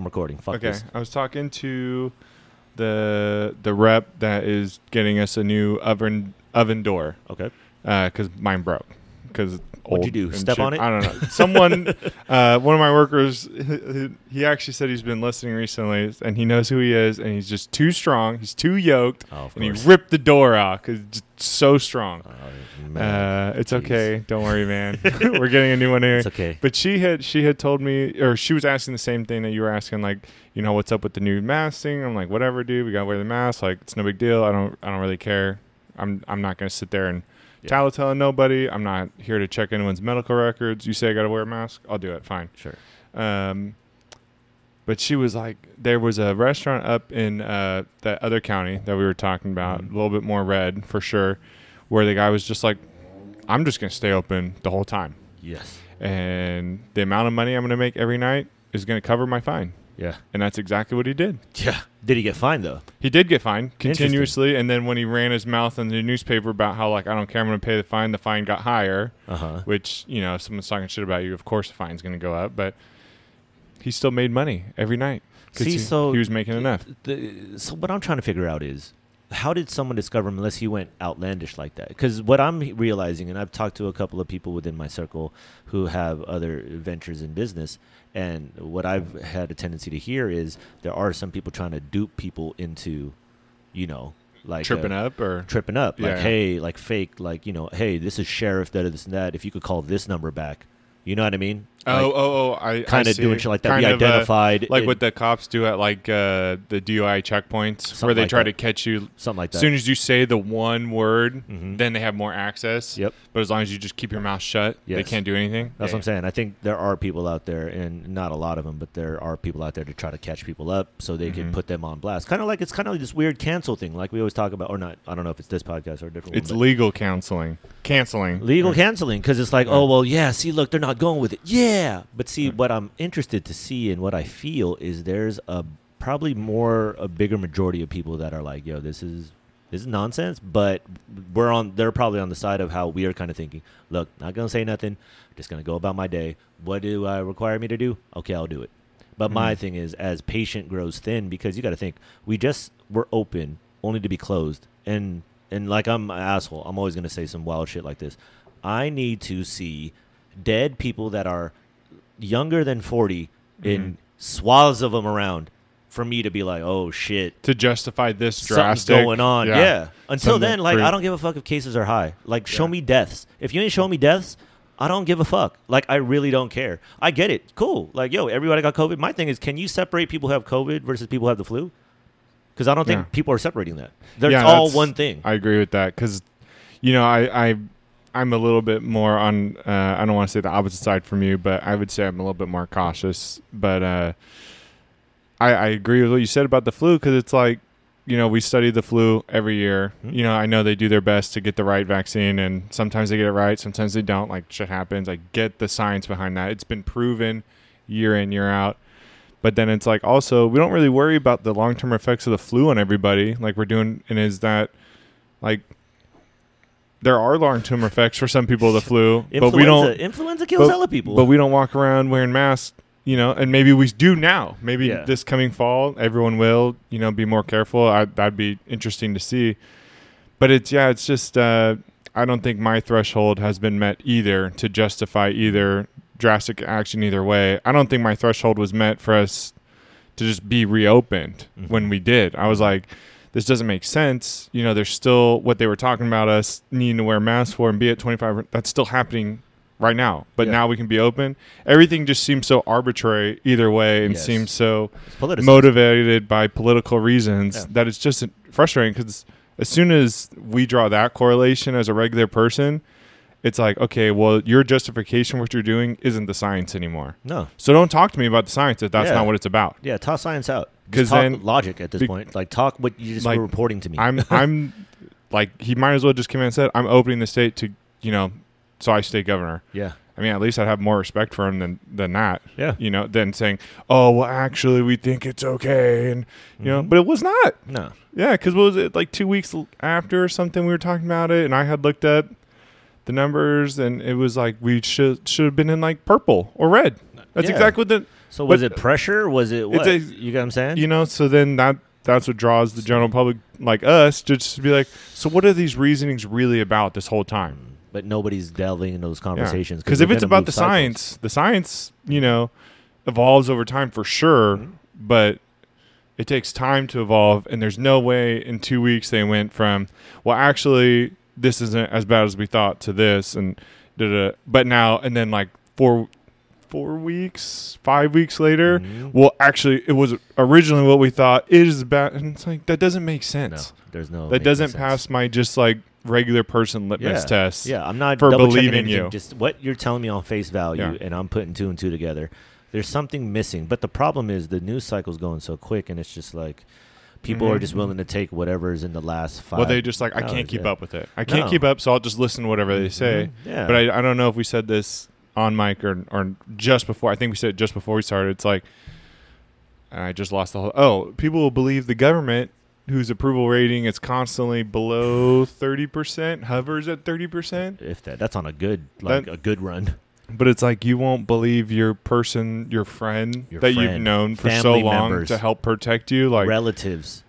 I'm recording. Fuck Okay, this. I was talking to the the rep that is getting us a new oven oven door Okay. Uh, because mine broke. Because What'd you do, step on it? I don't know. Someone, uh, one of my workers, he, he actually said he's been listening recently, and he knows who he is, and he's just too strong. He's too yoked, Oh, and he ripped the door off because it's so strong. Oh. Uh, it's Jeez. okay. Don't worry, man. We're getting a new one here. It's okay. But she had she had told me, or she was asking the same thing that you were asking, like, you know, what's up with the new mask thing? I'm like, whatever, dude. We gotta wear the mask. Like, it's no big deal. I don't I don't really care. I'm I'm not gonna sit there and Yeah. tattletale nobody. I'm not here to check anyone's medical records. You say I gotta wear a mask, I'll do it. Fine. Sure. Um, but she was like, there was a restaurant up in uh, that other county that we were talking about, Mhm. a little bit more red for sure, where the guy was just like, I'm just gonna stay open the whole time Yes. and the amount of money I'm going to make every night is going to cover my fine. Yeah. And that's exactly what he did. Yeah. Did he get fined though? He did get fined continuously, and then when he ran his mouth in the newspaper about how like I don't care, I'm going to pay the fine, the fine got higher. Uh huh. Which you know, if someone's talking shit about you, of course the fine's going to go up. But he still made money every night. See, he, so he was making enough. So what I'm trying to figure out is how did someone discover him unless he went outlandish like that? Because what I'm realizing, and I've talked to a couple of people within my circle who have other ventures in business, and what I've had a tendency to hear is there are some people trying to dupe people into, you know, like Tripping uh, up or tripping up. Like, Yeah. hey, like fake, like, you know, hey, this is sheriff, that, this, and that. If you could call this number back. You know what I mean? oh Like, oh oh I kind of doing shit like that. Kind we uh, identified like in- what the cops do at like uh, the DUI checkpoints, where they like try that. to catch you something like that. As soon as you say the one word, Mhm. then they have more access. Yep. But as long as you just keep your mouth shut, they can't do anything. That's Yeah. what I'm saying. I think there are people out there, and not a lot of them, but there are people out there to try to catch people up so they can Mhm. put them on blast. Kind of like it's kind of like this weird cancel thing, like we always talk about, or not. I don't know if it's this podcast or a different It's one. legal counseling, canceling. legal canceling because it's like, oh well, yeah. See, look, they're not going with it. Yeah, but see, what I'm interested to see and what I feel is there's a probably more a bigger majority of people that are like, yo, this is this is nonsense. But we're on. They're probably on the side of how we are kind of thinking. Look, not gonna say nothing. Just gonna go about my day. What do I require me to do? Okay, I'll do it. But my Mhm. thing is, as patient grows thin, because you got to think, we just we're open only to be closed, and and like I'm an asshole. I'm always gonna say some wild shit like this. I need to see dead people that are younger than 40 in Mhm. swaths of them around for me to be like, oh shit, to justify this something's drastic going on. Yeah. Until Something then, like I don't give a fuck if cases are high. Like show Yeah. me deaths. If you ain't showing me deaths, I don't give a fuck. Like I really don't care. I get it. Cool. Like yo, everybody got COVID. My thing is, can you separate people who have COVID versus people who have the flu? Because I don't think Yeah. people are separating that. They're Yeah, all one thing. I agree with that because, you know, I, I I'm a little bit more on. Uh, I don't want to say the opposite side from you, but I would say I'm a little bit more cautious. But uh, I, I agree with what you said about the flu because it's like, you know, we study the flu every year. Mhm. You know, I know they do their best to get the right vaccine, and sometimes they get it right, sometimes they don't. Like shit happens. I get the science behind that. It's been proven year in year out. But then it's like also we don't really worry about the long term effects of the flu on everybody like we're doing. And is that like there are long term effects for some people of the flu, but we don't. influenza kills but- hella people. But we don't walk around wearing masks, you know. And maybe we do now. Maybe Yeah. this coming fall, everyone will, you know, be more careful. I, that'd be interesting to see. But it's yeah, it's just uh, I don't think my threshold has been met either to justify either drastic action either way. I don't think my threshold was met for us to just be reopened Mhm. when we did. I was like, this doesn't make sense. You know, there's still what they were talking about us needing to wear masks for and be at 25. That's still happening right now. But Yeah. now we can be open. Everything just seems so arbitrary either way and Yes. seems so motivated by political reasons Yeah. that it's just frustrating because as soon as we draw that correlation as a regular person, it's like, okay, well, your justification, what you're doing, isn't the science anymore. No. So don't talk to me about the science if that's Yeah. not what it's about. Yeah, toss science out. Because then- logic at this be- point. Like talk what you just Like, were reporting to me. I'm, I'm, like, he might as well just come in and said, I'm opening the state to, you know, so I stay governor. yeah. I mean, at least I'd have more respect for him than than that. Yeah. You know, than saying, "Oh, well, actually, we think it's okay," and you know, Mhm. but it was not. No. Yeah, because what was it like two weeks after or something? We were talking about it, and I had looked up the numbers, and it was like we should should have been in like purple or red. That's Yeah. exactly what the So was it pressure? Was it what? a- you get what I'm saying? you know so then that that's what draws the general public like us to just be like so what are these reasonings really about this whole time but nobody's delving in those conversations. because they're if it's about the cycles. science the science you know evolves over time for sure Mhm. but it takes time to evolve and there's no way in two weeks they went from well actually this isn't as bad as we thought to this and da-da. but now and then like four four weeks five weeks later Mhm. well actually it was originally what we thought it is bad and it's like that doesn't make no, sense there's no. that doesn't pass my just like regular person litmus Yeah. test Yeah, I'm not for believing you. Just what you're telling me on face value, Yeah. and I'm putting two and two together. There's something missing, but the problem is the news cycle's going so quick, and it's just like people are Mhm. just willing to take whatever is in the last five. well they just like i hours, can't keep yeah. up with it i can't No. keep up so i'll just listen to whatever they say Mhm. Yeah, but I, I don't know if we said this on mic or or just before i think we said it just before we started it's like i just lost the whole oh people will believe the government whose approval rating is constantly below 30% hovers at 30% if that that's on a good like That- a good run. But it's like you won't believe your person, your friend Your that you've friend, known for so family long members. to help protect you. Like, Relatives,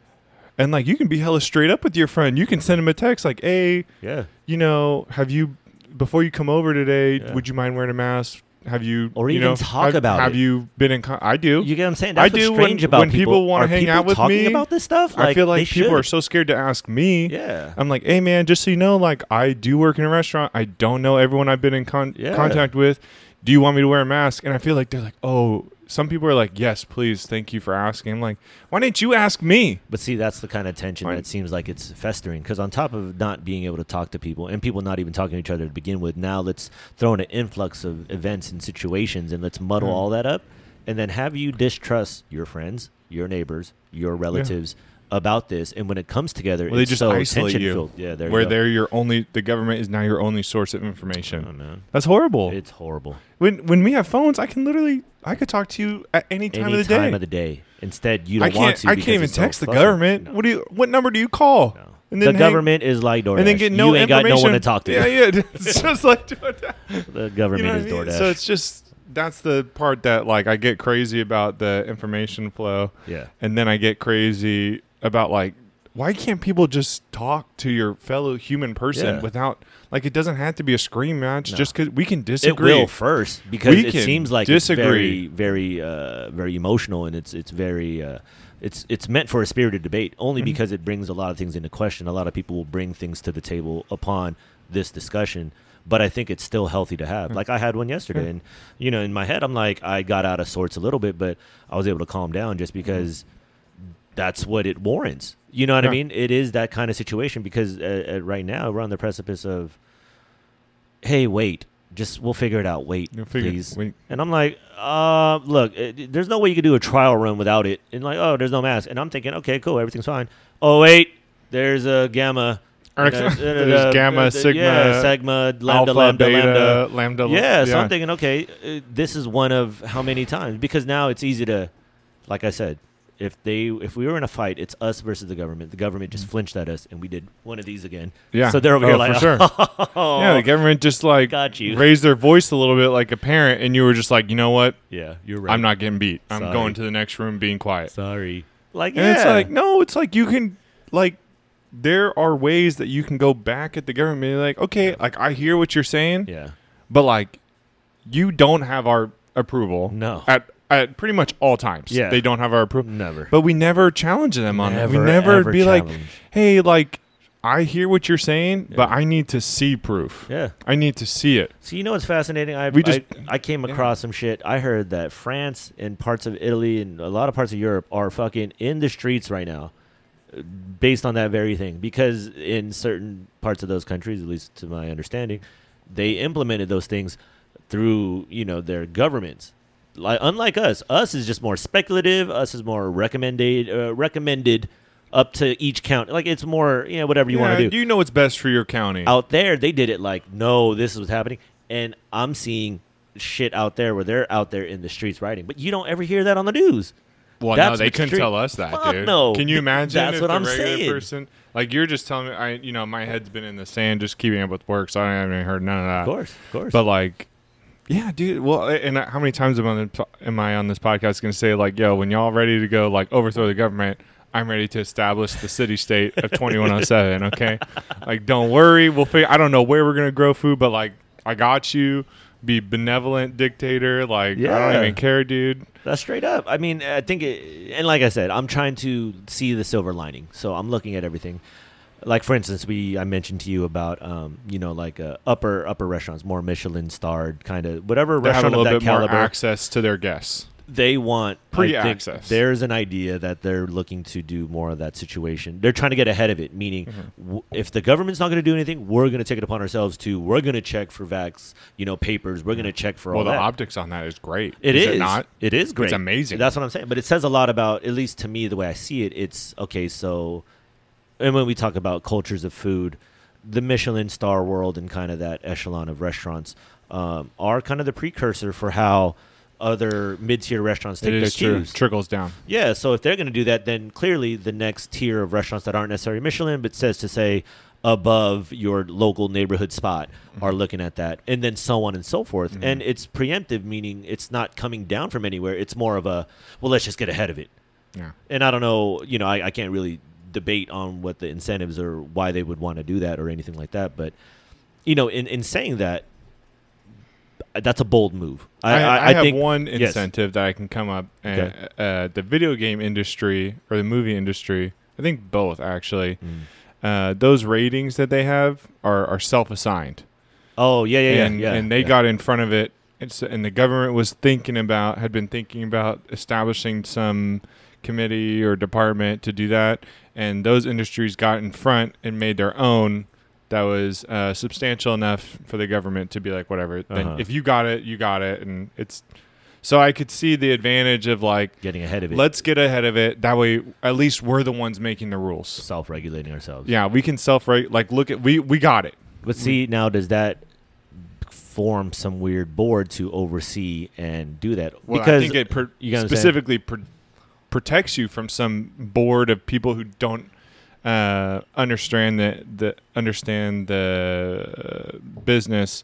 and like you can be hella straight up with your friend. You can send him a text like, "Hey, yeah, you know, have you before you come over today? Yeah. Would you mind wearing a mask? Have you Or you even know, talk have, about Have it. you been in? Con- I do. you get what I'm saying. I That's what's do when- strange about when people wanna Are hang people out with talking me, about this stuff. I feel like people are so scared to ask me. Yeah, I'm like, hey man, just so you know, like I do work in a restaurant. I don't know everyone I've been in con- Yeah. contact with. Do you want me to wear a mask? And I feel like they're like, oh, some people are like, yes, please, thank you for asking. I'm like, why didn't you ask me? But see, that's the kind of tension that seems like it's festering. Because on top of not being able to talk to people and people not even talking to each other to begin with, now let's throw in an influx of events and situations and let's muddle Mm. all that up. And then have you distrust your friends, your neighbors, your relatives about this. And when it comes together, Well, they just so isolate you. tension-filled. Yeah, there Where you they're your only, the government is now your only source of information. Oh, man. That's horrible. It's horrible. when when we have phones, I can literally, I could talk to you at any time Any of the time day. of the day. Instead, you don't want can't, to. I can't even it's so text the government. No. What do you, what number do you call? No. And the hang- government is like DoorDash. and then get no you ain't got no one to talk to. Yeah, yeah. It's just like that. The You government know is I mean? DoorDash. So it's just that's the part that like I get crazy about the information flow, yeah. and then I get crazy about like why can't people just talk to your fellow human person Yeah. without like it doesn't have to be a scream match No. just because we can It disagree. will first because We it seems like disagree. it's very, very, uh, very emotional, and it's it's very, uh, it's it's meant for a spirited debate. Only Mhm. because it brings a lot of things into question. A lot of people will bring things to the table upon this discussion. But I think it's still healthy to have. Mm. Like I had one yesterday, and you know, in my head, I'm like, I got out of sorts a little bit, but I was able to calm down just because that's what it warrants. You know what I mean? It is that kind of situation because uh, uh, right now we're on the precipice of, hey, wait, just we'll figure it out. Wait, figure- please. we- And I'm like, uh, look, it, there's no way you could do a trial run without it. And like, oh, there's no mask. And I'm thinking, okay, cool, everything's fine. Oh wait, there's a gamma. There's gamma, sigma, yeah, sigma, lambda, alpha, lambda, beta, lambda. lambda. Yeah, so I'm thinking, okay, uh, this is one of how many times? Because now it's easy to, like I said, if they if we were in a fight, it's us versus the government. The government just mm. flinched at us, and we did one of these again. Yeah. So they're over Oh, here for sure. oh, Yeah, the government just like got you. raised their voice a little bit like a parent, and you were just like, you know what? Yeah, you're right. I'm not getting beat. I'm going to the next room, being quiet. sorry. Like, And yeah, it's like, no, it's like you can like there are ways that you can go back at the government like, okay, like I hear what you're saying, yeah, but like you don't have our approval no, at at pretty much all times. Yeah. They don't have our approval. never. But we never challenge them on it. We Never, never ever be like, challenge. hey, like I hear what you're saying, but I need to see proof. yeah. I need to see it. So you know what's fascinating? I We just- I, I came across some shit. I heard that France and parts of Italy and a lot of parts of Europe are fucking in the streets right now, uh, based on that very thing. Because in certain parts of those countries, at least to my understanding, they implemented those things through you know their governments. Like unlike us, us is just more speculative. Us is more recommended uh, recommended up to each county. Like it's more you know whatever you want to do Do You know what's best for your county. out there they did it like no this is what's happening and i'm seeing shit out there where they're out there in the streets writing but you don't ever hear that on the news Well, That's no, they couldn't tell us that, Fuck dude. no. Can you imagine That's if what I'm saying. person, like you're just telling me, I, you know, my head's been in the sand, just keeping up with work, so I haven't heard none of that. of course of course But like, Yeah, dude. Well, and uh, how many times am I, am I on this podcast going to say like, "Yo, when y'all ready to go like overthrow the government, I'm ready to establish the city state of 2107." Okay, like don't worry, we'll figure. I don't know where we're gonna grow food, but like I got you. Be benevolent dictator. Like yeah. I don't even care, dude. That's straight up. I mean, I think, it, and like I said, I'm trying to see the silver lining. So I'm looking at everything. Like for instance, we I mentioned to you about, um, you know, like uh, upper upper restaurants, more Michelin starred kind of whatever They have a restaurant of that bit more access to their guests. they want Pre-access. There's an idea that they're looking to do more of that situation. They're trying to get ahead of it, meaning Mm-hmm. w- if the government's not going to do anything, we're going to take it upon ourselves to. We're going to check for vax, you know, papers. We're going to check for Well, all the that. optics on that is great. It is is it not? It is great. It's amazing. That's what I'm saying. But it says a lot about, at least to me, the way I see it. It's okay. So, and when we talk about cultures of food, the Michelin star world and kind of that echelon of restaurants um, are kind of the precursor for how other mid-tier restaurants take It their is true. cues. Trickles down. Yeah, so if they're going to do that, then clearly the next tier of restaurants that aren't necessarily Michelin, but says to say above your local neighborhood spot Mm-hmm. are looking at that, and then so on and so forth. And it's preemptive, meaning it's not coming down from anywhere. It's more of a well, let's just get ahead of it. Yeah. And I don't know, you know, I, I can't really debate on what the incentives or why they would want to do that or anything like that. But you know, in in saying that, that's a bold move. I, I, I, I, have think one yes. incentive that I can come up. And, Okay. uh, the video game industry or the movie industry, I think both actually. Mm. Uh, those ratings that they have are, are self-assigned, Oh yeah, yeah, yeah, and yeah. and they yeah. got in front of it. And the government was thinking about had been thinking about establishing some committee or department to do that, and those industries got in front and made their own. That was uh, substantial enough for the government to be like, whatever. Uh-huh. if you got it, you got it, and it's. So I could see the advantage of like, getting ahead of it. let's get ahead of it. That way, at least we're the ones making the rules. self-regulating ourselves. Yeah, we can self rate. Like, look at we we got it. But see, now does that form some weird board to oversee and do that? Well, because I think it pr- you get what I'm saying? specifically protects you from some board of people who don't uh, understand the, the understand the uh, business,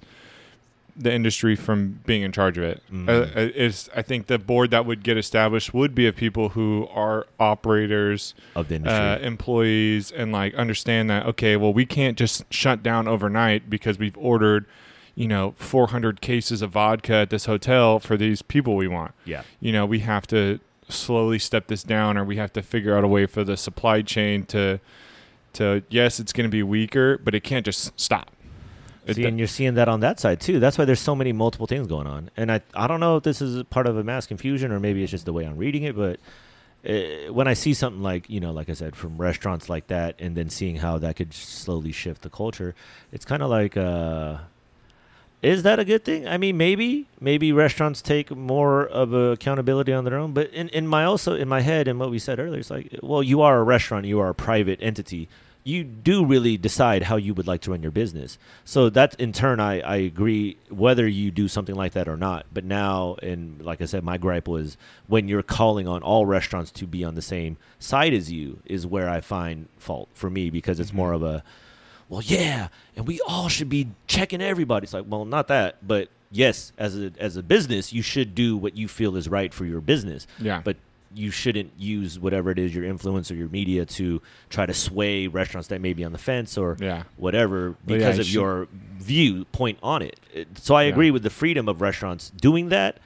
the industry from being in charge of it. Mhm. Uh, uh, is I think the board that would get established would be of people who are operators, of the industry. uh, employees, and like understand that okay, well, we can't just shut down overnight because we've ordered. You know, 400 cases of vodka at this hotel for these people we want yeah. you know, we have to slowly step this down or we have to figure out a way for the supply chain to to yes, it's going to be weaker, but it can't just stop. See, and you're seeing that on that side too. That's why there's so many multiple things going on. And I, I don't know if this is part of a mass confusion or maybe it's just the way I'm reading it. But uh, when I see something like, you know, like I said, from restaurants like that, and then seeing how that could slowly shift the culture, it's kind of like, uh, is that a good thing? I mean, maybe, maybe restaurants take more of a accountability on their own. But in, in my also in my head and what we said earlier, it's like, well, you are a restaurant, you are a private entity. You do really decide how you would like to run your business. So that in turn, I, I agree whether you do something like that or not. But now, and like I said, my gripe was when you're calling on all restaurants to be on the same side as you is where I find fault for me because it's mm-hmm. more of a well, yeah, and we all should be checking everybody. It's like, well, not that, but yes, as a as a business, you should do what you feel is right for your business. Yeah. But you shouldn't use whatever it is your influence or your media to try to sway restaurants that may be on the fence or Yeah. whatever yeah, because you of should- your viewpoint on it. It- So I Yeah. agree with the freedom of restaurants doing that,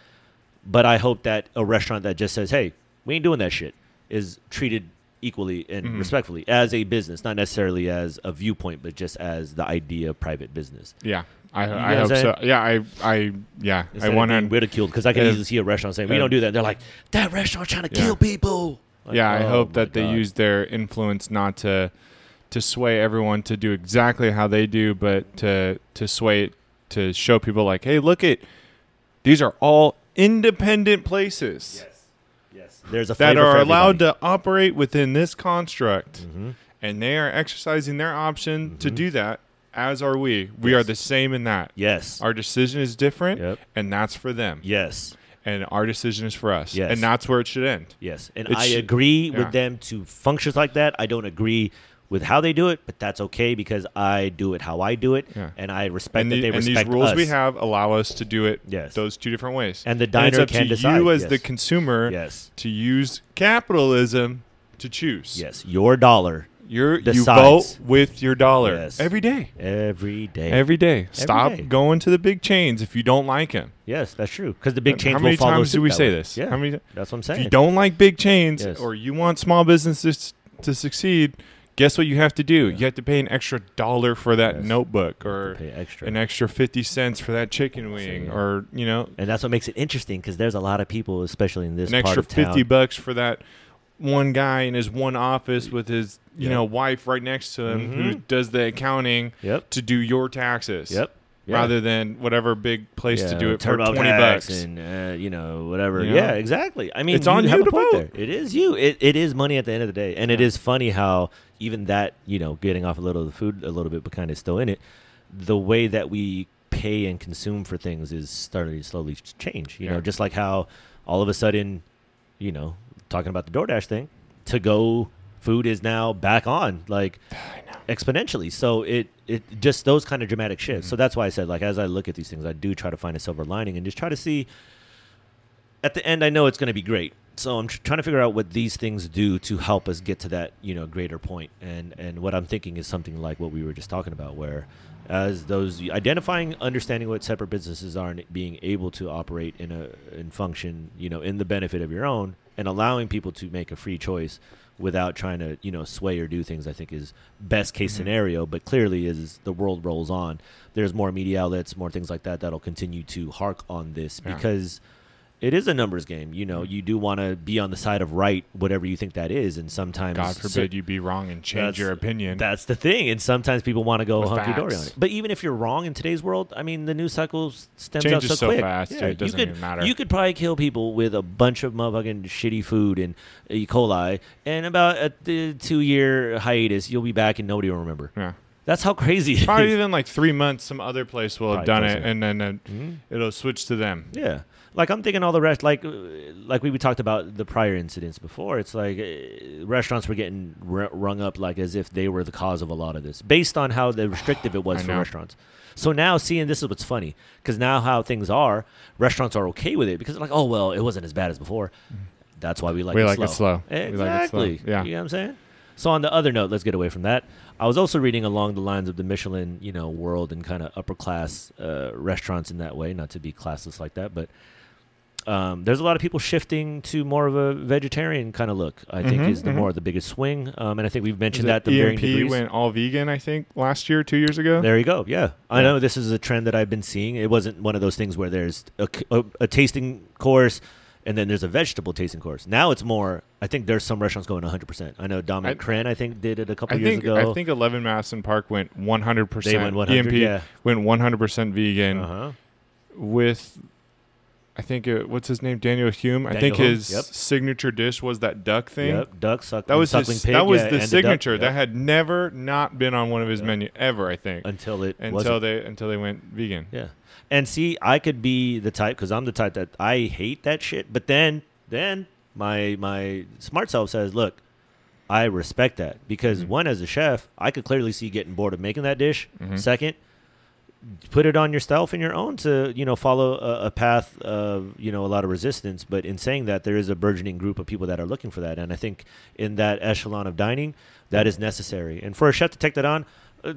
but I hope that a restaurant that just says, "Hey, we ain't doing that shit," is treated equally and Mhm. respectfully as a business, not necessarily as a viewpoint, but just as the idea of private business. yeah. I, I hope so. Yeah, I I yeah, Instead I want to ridiculed because I can easily see a restaurant saying, "We don't do that." They're like, "That restaurant trying to Yeah. kill people." Like, Yeah, I oh hope that they use their influence not to to sway everyone to do exactly how they do, but to to sway it to show people like, hey, look at these are all independent places yes. There's a that are allowed to operate within this construct, Mhm. and they are exercising their option to Mhm. do that. As are we. We Yes. are the same in that. Yes. Our decision is different, Yep. and that's for them. Yes. And our decision is for us. Yes. And that's where it should end. Yes, and It I should- agree yeah. with them to function like that. I don't agree with how they do it, but that's okay because I do it how I do it, Yeah. and I respect And, that the- they and respect these rules we have allow us to do it Yes. those two different ways. And the it's diner up can to decide, you as the yes. consumer Yes, to use capitalism to choose. yes, your dollar You're, you vote with your dollar Yes. every day. every day. Every day. Stop day. going to the big chains if you don't like them. yes, that's true. Because the big chains How many will times do we that say way. this? Yeah, How many? that's what I'm saying. If you don't like big chains Yes. or you want small businesses to succeed, guess what you have to do? Yeah. You have to pay an extra dollar for that Yes. notebook or pay extra. an extra 50 cents for that chicken wing or, you know, and that's what makes it interesting because there's a lot of people, especially in this an part extra of town. 50 bucks for that one guy in his one office with his, you Yep. know, wife right next to him who Mhm. does the accounting Yep. to do your taxes. Yep. Yeah. Rather than whatever big place to do it for 20 bucks. and uh, you know whatever. You know? Yeah, exactly. I mean, It's on have you to vote. there. It is you. It, it is money at the end of the day, and it Yeah. is funny how even that you know getting off a little of the food a little bit, but kind of still in it. The way that we pay and consume for things is starting to slowly change. You Yeah. know, just like how all of a sudden, you know, talking about the DoorDash thing, to go food is now back on like exponentially. So it it just those kind of dramatic shifts. Mm-hmm. So that's why I said like as I look at these things, I do try to find a silver lining and just try to see. At the end, I know it's going to be great. So I'm tr- trying to figure out what these things do to help us get to that you know greater point. And and what I'm thinking is something like what we were just talking about, where as those identifying, understanding what separate businesses are, and being able to operate in a and function, you know, in the benefit of your own, and allowing people to make a free choice without trying to you know sway or do things. I think is best case Mhm. scenario. But clearly, as the world rolls on, there's more media outlets, more things like that that'll continue to hark on this Yeah. because it is a numbers game. You know, Mhm. you do want to be on the side of right, whatever you think that is, and sometimes God so- forbid you be wrong and change your opinion. that's the thing, and sometimes people want to go hunky dory on it. But even if you're wrong in today's world, I mean, the news cycle stems Changes out so, so quick. fast, dude, it doesn't you could, even matter. You could probably kill people with a bunch of motherfucking shitty food and E. coli, and about a two year hiatus, you'll be back and nobody will remember. yeah. That's how crazy it Probably is. even like three months, some other place will have Probably done it, closer. and then uh, Mhm. it'll switch to them. Yeah. Like I'm thinking all the rest, like uh, like we talked about the prior incidents before. It's like uh, restaurants were getting r- rung up like as if they were the cause of a lot of this, based on how the restrictive it was I for know. restaurants. So now seeing this is what's funny because now how things are, restaurants are okay with it because they're like, oh well, it wasn't as bad as before. That's why we like we it like slow. it slow. We like it slow. Exactly. Yeah. You know what I'm saying? So on the other note, let's get away from that. I was also reading along the lines of the Michelin, you know, world and kind of upper class uh, restaurants in that way, not to be classless like that, but um, there's a lot of people shifting to more of a vegetarian kind of look. I think Mhm, is the mhm. more the biggest swing, um, and I think we've mentioned that varying EMP degrees. went all vegan, I think, last year, two years ago. There you go. Yeah, I know this is a trend that I've been seeing. It wasn't one of those things where there's a tasting course and then there's a vegetable tasting course. Now it's more. I think there's some restaurants going 100. percent I know Dominique I- Crenn, I think, did it a couple I years think ago. I think 11 Madison Park went 100. they percent went 100. EMP yeah. went 100 percent vegan Uh-huh. with. I think uh, what's his name, Daniel Humm. I think Humm, his yep. signature dish was that duck thing. Yep. Duck suck. That was suckling his, pig. that was yeah, the signature. That had never not been on one of his Yep. menu ever. I think until it until wasn't. they until they went vegan. Yeah. And see, I could be the type because I'm the type that I hate that shit. But then, then my my smart self says, "Look, I respect that because Mhm. one, as a chef, I could clearly see getting bored of making that dish. Mhm. Second, put it on yourself and your own to you know follow a, a path of you know a lot of resistance. But in saying that, there is a burgeoning group of people that are looking for that, and I think in that echelon of dining, that is necessary. And for a chef to take that on. Uh,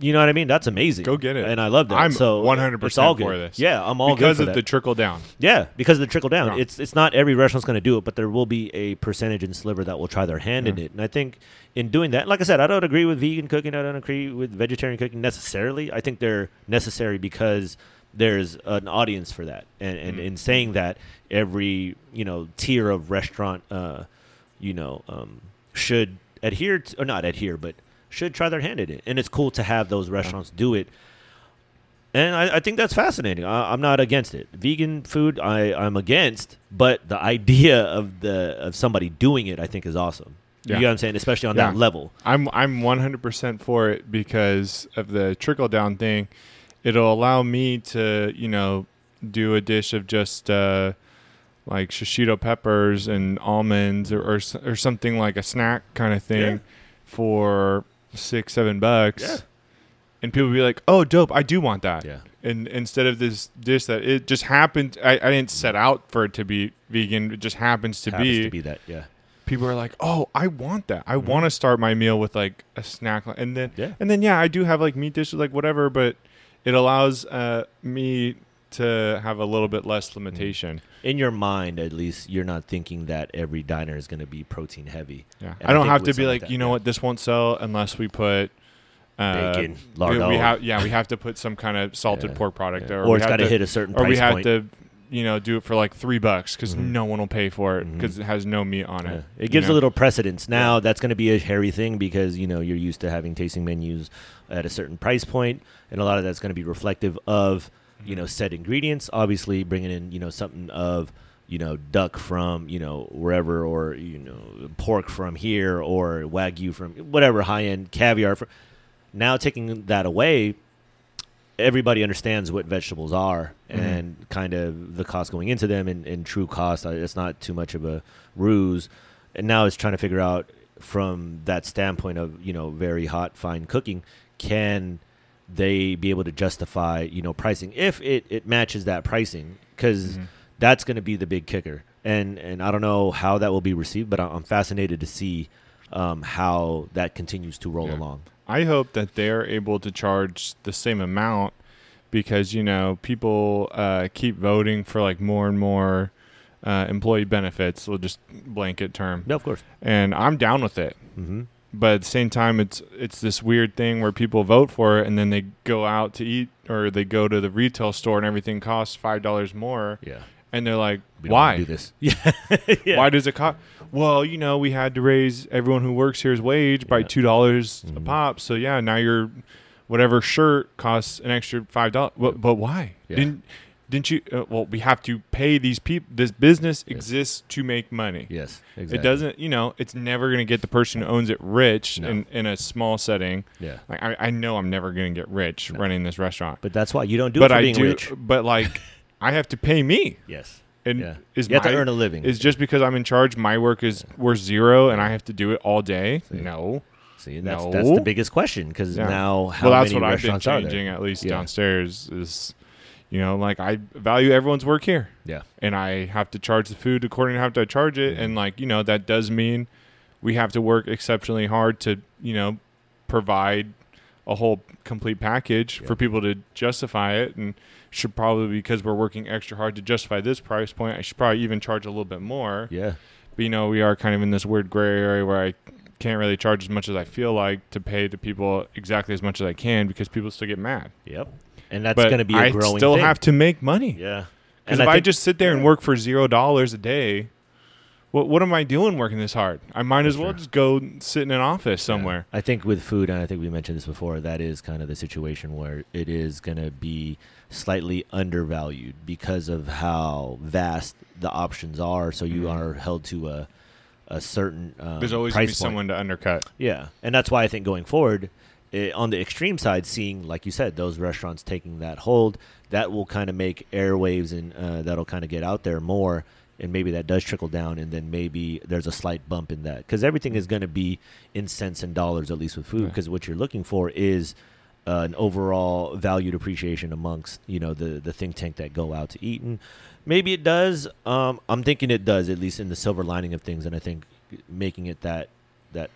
you know what I mean? That's amazing. Go get it. and I love that. I'm so 100% for this. Yeah, I'm all because of that. the trickle down. Yeah, because of the trickle down. Yeah. It's it's not every restaurant's going to do it, but there will be a percentage and sliver that will try their hand in it. And I think in doing that, like I said, I don't agree with vegan cooking. I don't agree with vegetarian cooking necessarily. I think they're necessary because there's an audience for that. And and Mm. in saying that, every you know tier of restaurant, uh, you know, um, should adhere to, or not adhere, but should try their hand at it. And it's cool to have those restaurants do it. And I, I think that's fascinating. I, I'm not against it. Vegan food, I, I'm against, but the idea of the of somebody doing it, I think, is awesome. Yeah. You know what I'm saying? Especially on Yeah. that level. I'm I'm 100% for it because of the trickle down thing. It'll allow me to, you know, do a dish of just uh, like shishito peppers and almonds or, or or something like a snack kind of thing Yeah. for six, seven bucks. Yeah. And people be like, "Oh, dope! I do want that." Yeah. And instead of this dish that it just happened, I, I didn't set out for it to be vegan. It just happens to Happens be. to be that. Yeah. People are like, "Oh, I want that. I Mhm. want to start my meal with like a snack." And then Yeah. and then yeah, I do have like meat dishes, like whatever, but it allows uh, me to have a little bit less limitation. In your mind, at least, you're not thinking that every diner is going to be protein heavy. Yeah, And I don't think have with to be something like, that, you know yeah. what, this won't sell unless we put uh, Bacon, we-. We have yeah, we have to put some kind of salted Yeah, pork product Yeah. there, Or, we it's have got to hit a certain or price we have point. to, you know, do it for like three bucks because Mhm. no one will pay for it because it has no meat on Yeah. it. It gives know? a little precedence. Now that's going to be a hairy thing because you know you're used to having tasting menus at a certain price point, and a lot of that's going to be reflective of you know set ingredients. Obviously, bringing in you know something of you know duck from you know wherever, or you know pork from here, or wagyu from whatever high end caviar. From, now taking that away, everybody understands what vegetables are Mhm. and kind of the cost going into them and, and true cost. It's not too much of a ruse. And now it's trying to figure out from that standpoint of, you know, very hot, fine cooking, can they be able to justify, you know, pricing if it, it matches that pricing? Because Mhm. that's going to be the big kicker. And, and I don't know how that will be received, but I'm fascinated to see um, how that continues to roll Yeah. along. I hope that they're able to charge the same amount because you know people uh, keep voting for like more and more uh, employee benefits. We'll just blanket term, No, of course. and I'm down with it. Mm-hmm. But at the same time, it's it's this weird thing where people vote for it and then they go out to eat or they go to the retail store and everything costs five dollars more, Yeah. and they're like, "Why? do this? Yeah. yeah. Why does it cost?" Well, you know, we had to raise everyone who works here's wage by two dollars a Mhm. pop. So yeah, now your whatever shirt costs an extra five dollars. But, but why? Yeah. Didn't didn't you? Uh, well, we have to pay these people. This business Yes. exists to make money. Yes. Exactly. It doesn't. You know, it's never going to get the person who owns it rich No. in, in a small setting. Yeah. Like I, I know I'm never going to get rich No. running this restaurant. But that's why you don't do but it for I being do. rich. But like, I have to pay me. Yes. And Yeah. is You have my to earn a living. is just because I'm in charge, my work is worth zero, and I have to do it all day? See. No. See, that's that's the biggest question because Yeah. now how well, that's many what I've been restaurants are changing at least Yeah. downstairs. Is you know, like I value everyone's work here, Yeah. and I have to charge the food according to how I charge it, Mhm. and like you know that does mean we have to work exceptionally hard to you know provide a whole complete package Yeah. for people to justify it, and should probably because we're working extra hard to justify this price point, I should probably even charge a little bit more. Yeah. But you know, we are kind of in this weird gray area where I can't really charge as much as I feel like to pay the people exactly as much as I can because people still get mad. Yep. And that's going to be a I growing still thing. have to make money Yeah. because if I, think- just sit there and work for zero dollars a day, what what am I doing working this hard? I might as well sure. just go sit in an office Yeah. somewhere. I think with food, and I think we mentioned this before, that is kind of the situation where it is going to be slightly undervalued because of how vast the options are. So you Mhm. are held to a a certain um, There's always price someone to undercut. Yeah, and that's why I think going forward, on the extreme side, seeing like you said, those restaurants taking that hold, that will kind of make airwaves and uh, that'll kind of get out there more, and maybe that does trickle down, and then maybe there's a slight bump in that because everything is going to be in cents and dollars at least with food because what you're looking for is. Uh, an overall valued appreciation amongst you know the the think tank that go out to eat and maybe it does um, i'm thinking it does at least in the silver lining of things and i think making it that that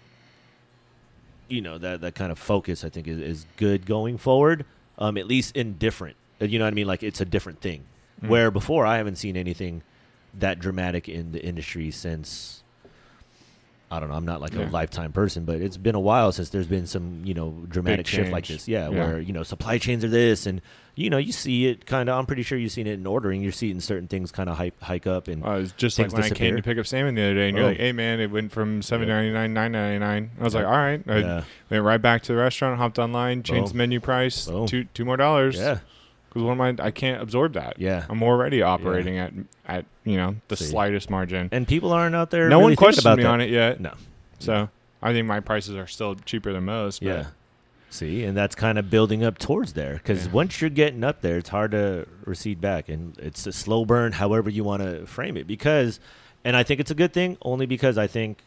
you know that that kind of focus I think is, is good going forward. Um, at least in different, uh, you know what I mean? Like it's a different thing. Mm. Where before I haven't seen anything that dramatic in the industry since. I don't know. I'm not like Yeah. a lifetime person, but it's been a while since there's been some, you know, dramatic shift like this. Yeah, Yeah. where you know supply chains are this, and you know you see it kind of. I'm pretty sure you've seen it in ordering. You're seeing certain things kind of hike hike up, and Uh, it's just like when I came to pick up salmon the other day, and you're Oh. like, "Hey, man, it went from seven ninety nine, nine ninety nine. I was Yeah. like, "All right." I went right back to the restaurant, hopped online, changed the menu price, two two more dollars. yeah, Because what am I? I can't absorb that. yeah. I'm already operating at at you know the See. slightest margin. And people aren't out there. no really one questions about me that. on it yet. No. So I think my prices are still cheaper than most. But Yeah. See, and that's kind of building up towards there because Yeah. once you're getting up there, it's hard to recede back, and it's a slow burn, however you want to frame it. Because, and I think it's a good thing, only because I think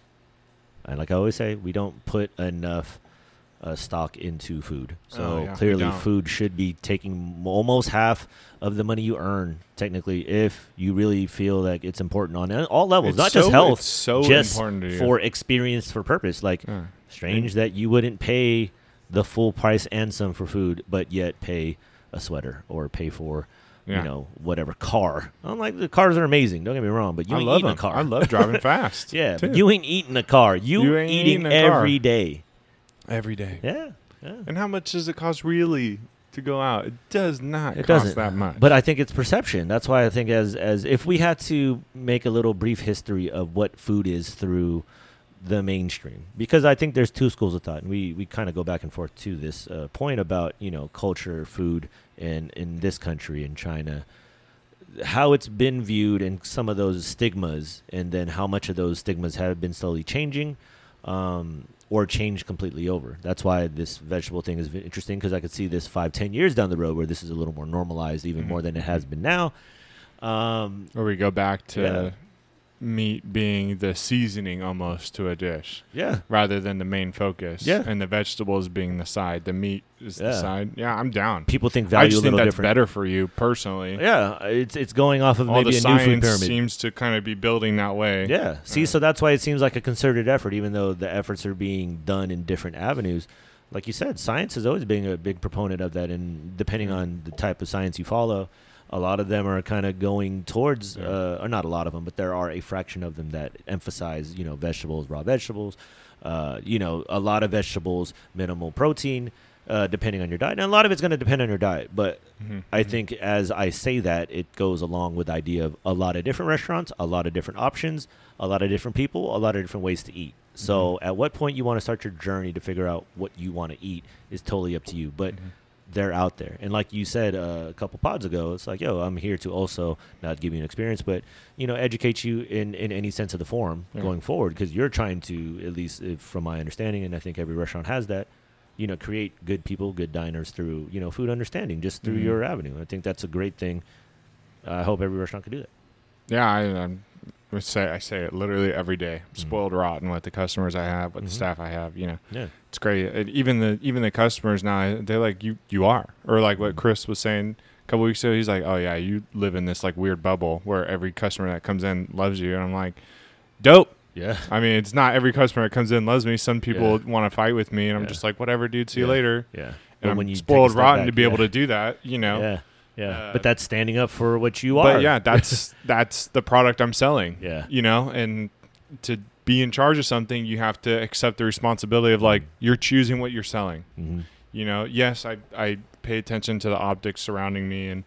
And like I always say, we don't put enough uh, stock into food. So Oh, yeah, clearly, food should be taking almost half of the money you earn, technically, if you really feel like it's important on all levels, It's not so- just health, It's so just important to you. for experience for purpose. Like Yeah. strange that you wouldn't pay the full price and some for food, but yet pay a sweater or pay for you know whatever car. I'm like the cars are amazing. Don't get me wrong, but you I ain't love eating them. a car. I love driving fast. yeah, but you ain't eating a car. You, You ain't eating, eating a car. every day. Every day. Yeah, yeah. And how much does it cost really to go out? It does not It cost doesn't. that much. But I think it's perception. That's why I think as as if we had to make a little brief history of what food is through the mainstream, because I think there's two schools of thought, and we we kind of go back and forth to this uh, point about you know culture, food, and in this country in China, how it's been viewed, and some of those stigmas, and then how much of those stigmas have been slowly changing. Um, or change completely over. That's why this vegetable thing is interesting because I could see this five, ten years down the road where this is a little more normalized, even Mhm. more than it has been now. Um, or we go back to Yeah. Meat being the seasoning almost to a dish yeah, rather than the main focus. Yeah. And the vegetables being the side. The meat is the side. Yeah, I'm down. people think I value a just think that's different. better for you personally. Yeah, it's it's going off of All maybe the a new food science pyramid. seems to kind of be building that way. Yeah. See, Uh, so that's why it seems like a concerted effort, even though the efforts are being done in different avenues. Like you said, science has always been a big proponent of that, and depending on the type of science you follow, a lot of them are kind of going towards, uh, or not a lot of them, but there are a fraction of them that emphasize, you know, vegetables, raw vegetables, uh, you know, a lot of vegetables, minimal protein, uh, depending on your diet. And a lot of it's going to depend on your diet, but Mhm. I Mhm. think as I say that, it goes along with the idea of a lot of different restaurants, a lot of different options, a lot of different people, a lot of different ways to eat. So Mm-hmm. at what point you want to start your journey to figure out what you want to eat is totally up to you. But Mhm. They're out there, and like you said uh, a couple pods ago, it's like, yo, I'm here to also not give you an experience, but you know, educate you in in any sense of the form going forward, because you're trying to, at least if, from my understanding, and I think every restaurant has that. You know, create good people, good diners through you know food understanding, just through Mhm. your avenue. I think that's a great thing. I hope every restaurant could do that. Yeah, I, I'm, I say I say it literally every day. Mhm. Spoiled rotten with the customers I have, with Mhm. the staff I have. You know, Yeah. it's great. And even the even the customers now, they're like, you you are, or like what Mhm. Chris was saying a couple weeks ago. He's like, oh yeah, you live in this like weird bubble where every customer that comes in loves you, and I'm like, dope. Yeah. I mean, it's not every customer that comes in loves me. Some people Yeah. want to fight with me, and I'm just like, whatever, dude. See you later. Yeah. And I'm take a spoiled rotten back, to be yeah. able to do that, you know. Yeah. Yeah. Uh, but that's standing up for what you are. But yeah, that's that's the product I'm selling. Yeah. You know, and to be in charge of something, you have to accept the responsibility of like you're choosing what you're selling. hmm You know, yes, I I pay attention to the optics surrounding me and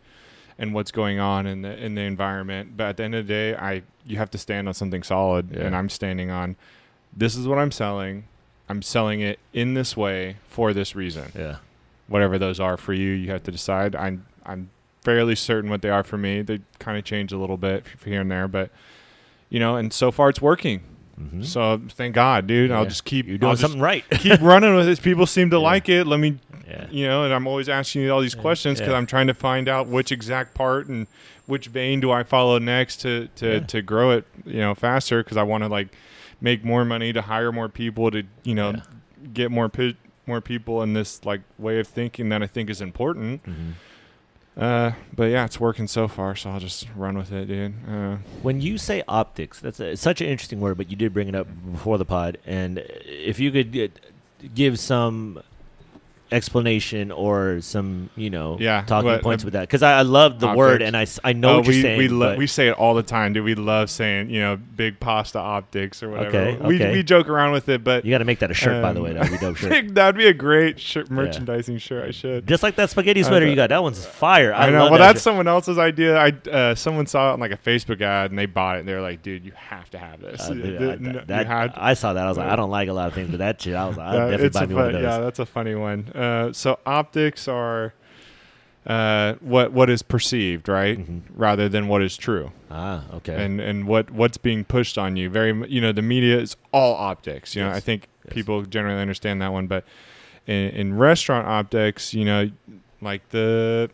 and what's going on in the in the environment, but at the end of the day, I you have to stand on something solid, Yeah. and I'm standing on this is what I'm selling. I'm selling it in this way for this reason. Yeah. Whatever those are for you, you have to decide. I'm I'm fairly certain what they are for me. They kind of change a little bit here and there, but you know, and so far it's working. hmm So thank God, dude. I'll just keep You're doing something right. keep running with it. People seem to Yeah. like it. Let me, yeah. you know, and I'm always asking you all these Yeah. questions because Yeah. I'm trying to find out which exact part and which vein do I follow next to to Yeah. to grow it, you know, faster because I want to like make more money to hire more people to you know Yeah. get more pi- more people in this like way of thinking that I think is important. hmm Uh, but yeah, it's working so far, so I'll just run with it, dude. Uh, When you say optics, that's a, such an interesting word, but you did bring it up before the pod. And if you could uh, give some explanation or some, you know, Yeah, talking what- points with that, because I, I love the word and I know oh, what you're we saying. we lo- we say it all the time, dude. We love saying you know big pasta optics or whatever. Okay, We okay. we joke around with it, but you got to make that a shirt, by the way. um, That'd be dope shirt. That'd be a great shirt, merchandising shirt. I should. Just like that spaghetti Uh, sweater but- you got. That one's fire. I, I, know. Well, that that's shirt. someone else's idea. I uh, someone saw it on like a Facebook ad and they bought it. and They were like, "Dude, you have to have this." Uh, dude, I, that, that- I saw that. I was like, Uh, I don't like a lot of things, but that shit, I was like, I'll Uh, definitely buy me one of those. Yeah, that's a funny one. Uh, so optics are uh, what what is perceived, right, Mhm. rather than what is true. Ah, okay. and and what what's being pushed on you very you know the media is all optics you know i think Yes. people generally understand that one but in, in restaurant optics you know like the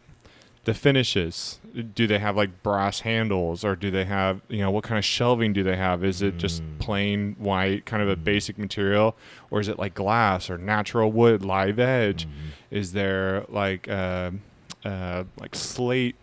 the finishes. Do they have like brass handles or do they have, you know, what kind of shelving do they have? Is it just Mm. plain white, kind of a basic material, or is it like glass or natural wood, live edge? Mm-hmm. Is there like uh, uh, like slate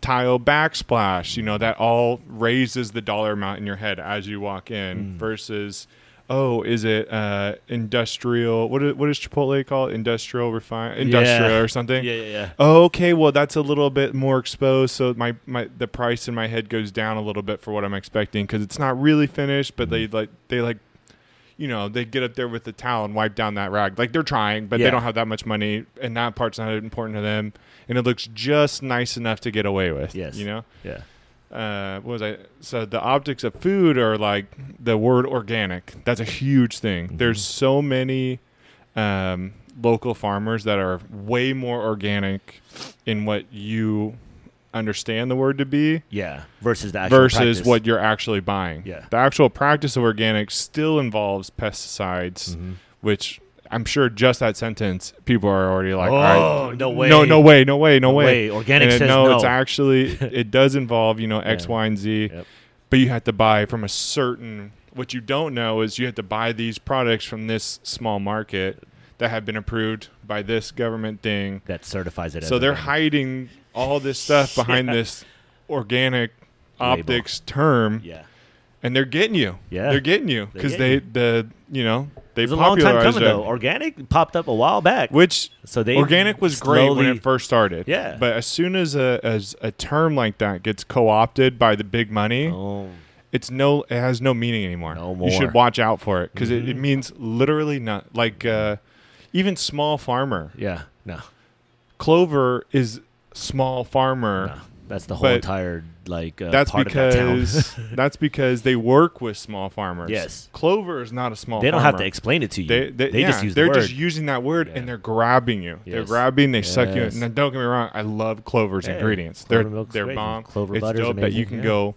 tile backsplash? You know that all raises the dollar amount in your head as you walk in. Mm. Versus, oh, is it uh, industrial? What is, what is Chipotle called? Industrial refine industrial Yeah. or something? Yeah, yeah, yeah. Oh, okay. Well, that's a little bit more exposed, so my, my the price in my head goes down a little bit for what I'm expecting because it's not really finished, but they like they like, you know, they get up there with the towel and wipe down that rag. Like they're trying, but Yeah. they don't have that much money, and that part's not important to them, and it looks just nice enough to get away with. Yes. you know. Yeah. Uh, what was I? So the optics of food are like the word organic. That's a huge thing. Mhm. There's so many um, local farmers that are way more organic in what you understand the word to be Yeah. Versus the versus practice. what you're actually buying. Yeah. The actual practice of organic still involves pesticides, Mhm. which I'm sure just that sentence people are already like, Oh, right, no way. no, no way, no way, no, way. Organic And says no, no. it's actually it does involve you know X, Yeah. Y, and Z, Yep. but you have to buy from a certain. What you don't know is you have to buy these products from this small market that have been approved by this government thing. that certifies it. as So they're hiding all this stuff behind Yeah. this organic Label. optics term, Yeah. And they're getting you. Yeah. they're getting you because they the you know they It was a long time popularized coming it. though. Organic popped up a while back. Which so they organic was great when it first started. Yeah. But as soon as a as a term like that gets co-opted by the big money, Oh, it's no it has no meaning anymore. No more. You should watch out for it because it, it Mhm. means literally not like uh, even small farmer. yeah. No. Clover is small farmer. no. That's the whole entire like uh, That's part of that town. because that's because they work with small farmers. Yes. Clover is not a small. they don't farmer. have to explain it to you. They, they, yeah, just use they're the word. just using that word Yeah. and they're grabbing you. They're grabbing, they suck you in. Now, don't get me wrong, I love Clover's Hey, ingredients. Clover they're they're great. bomb. Clover it's dope that you can yeah. go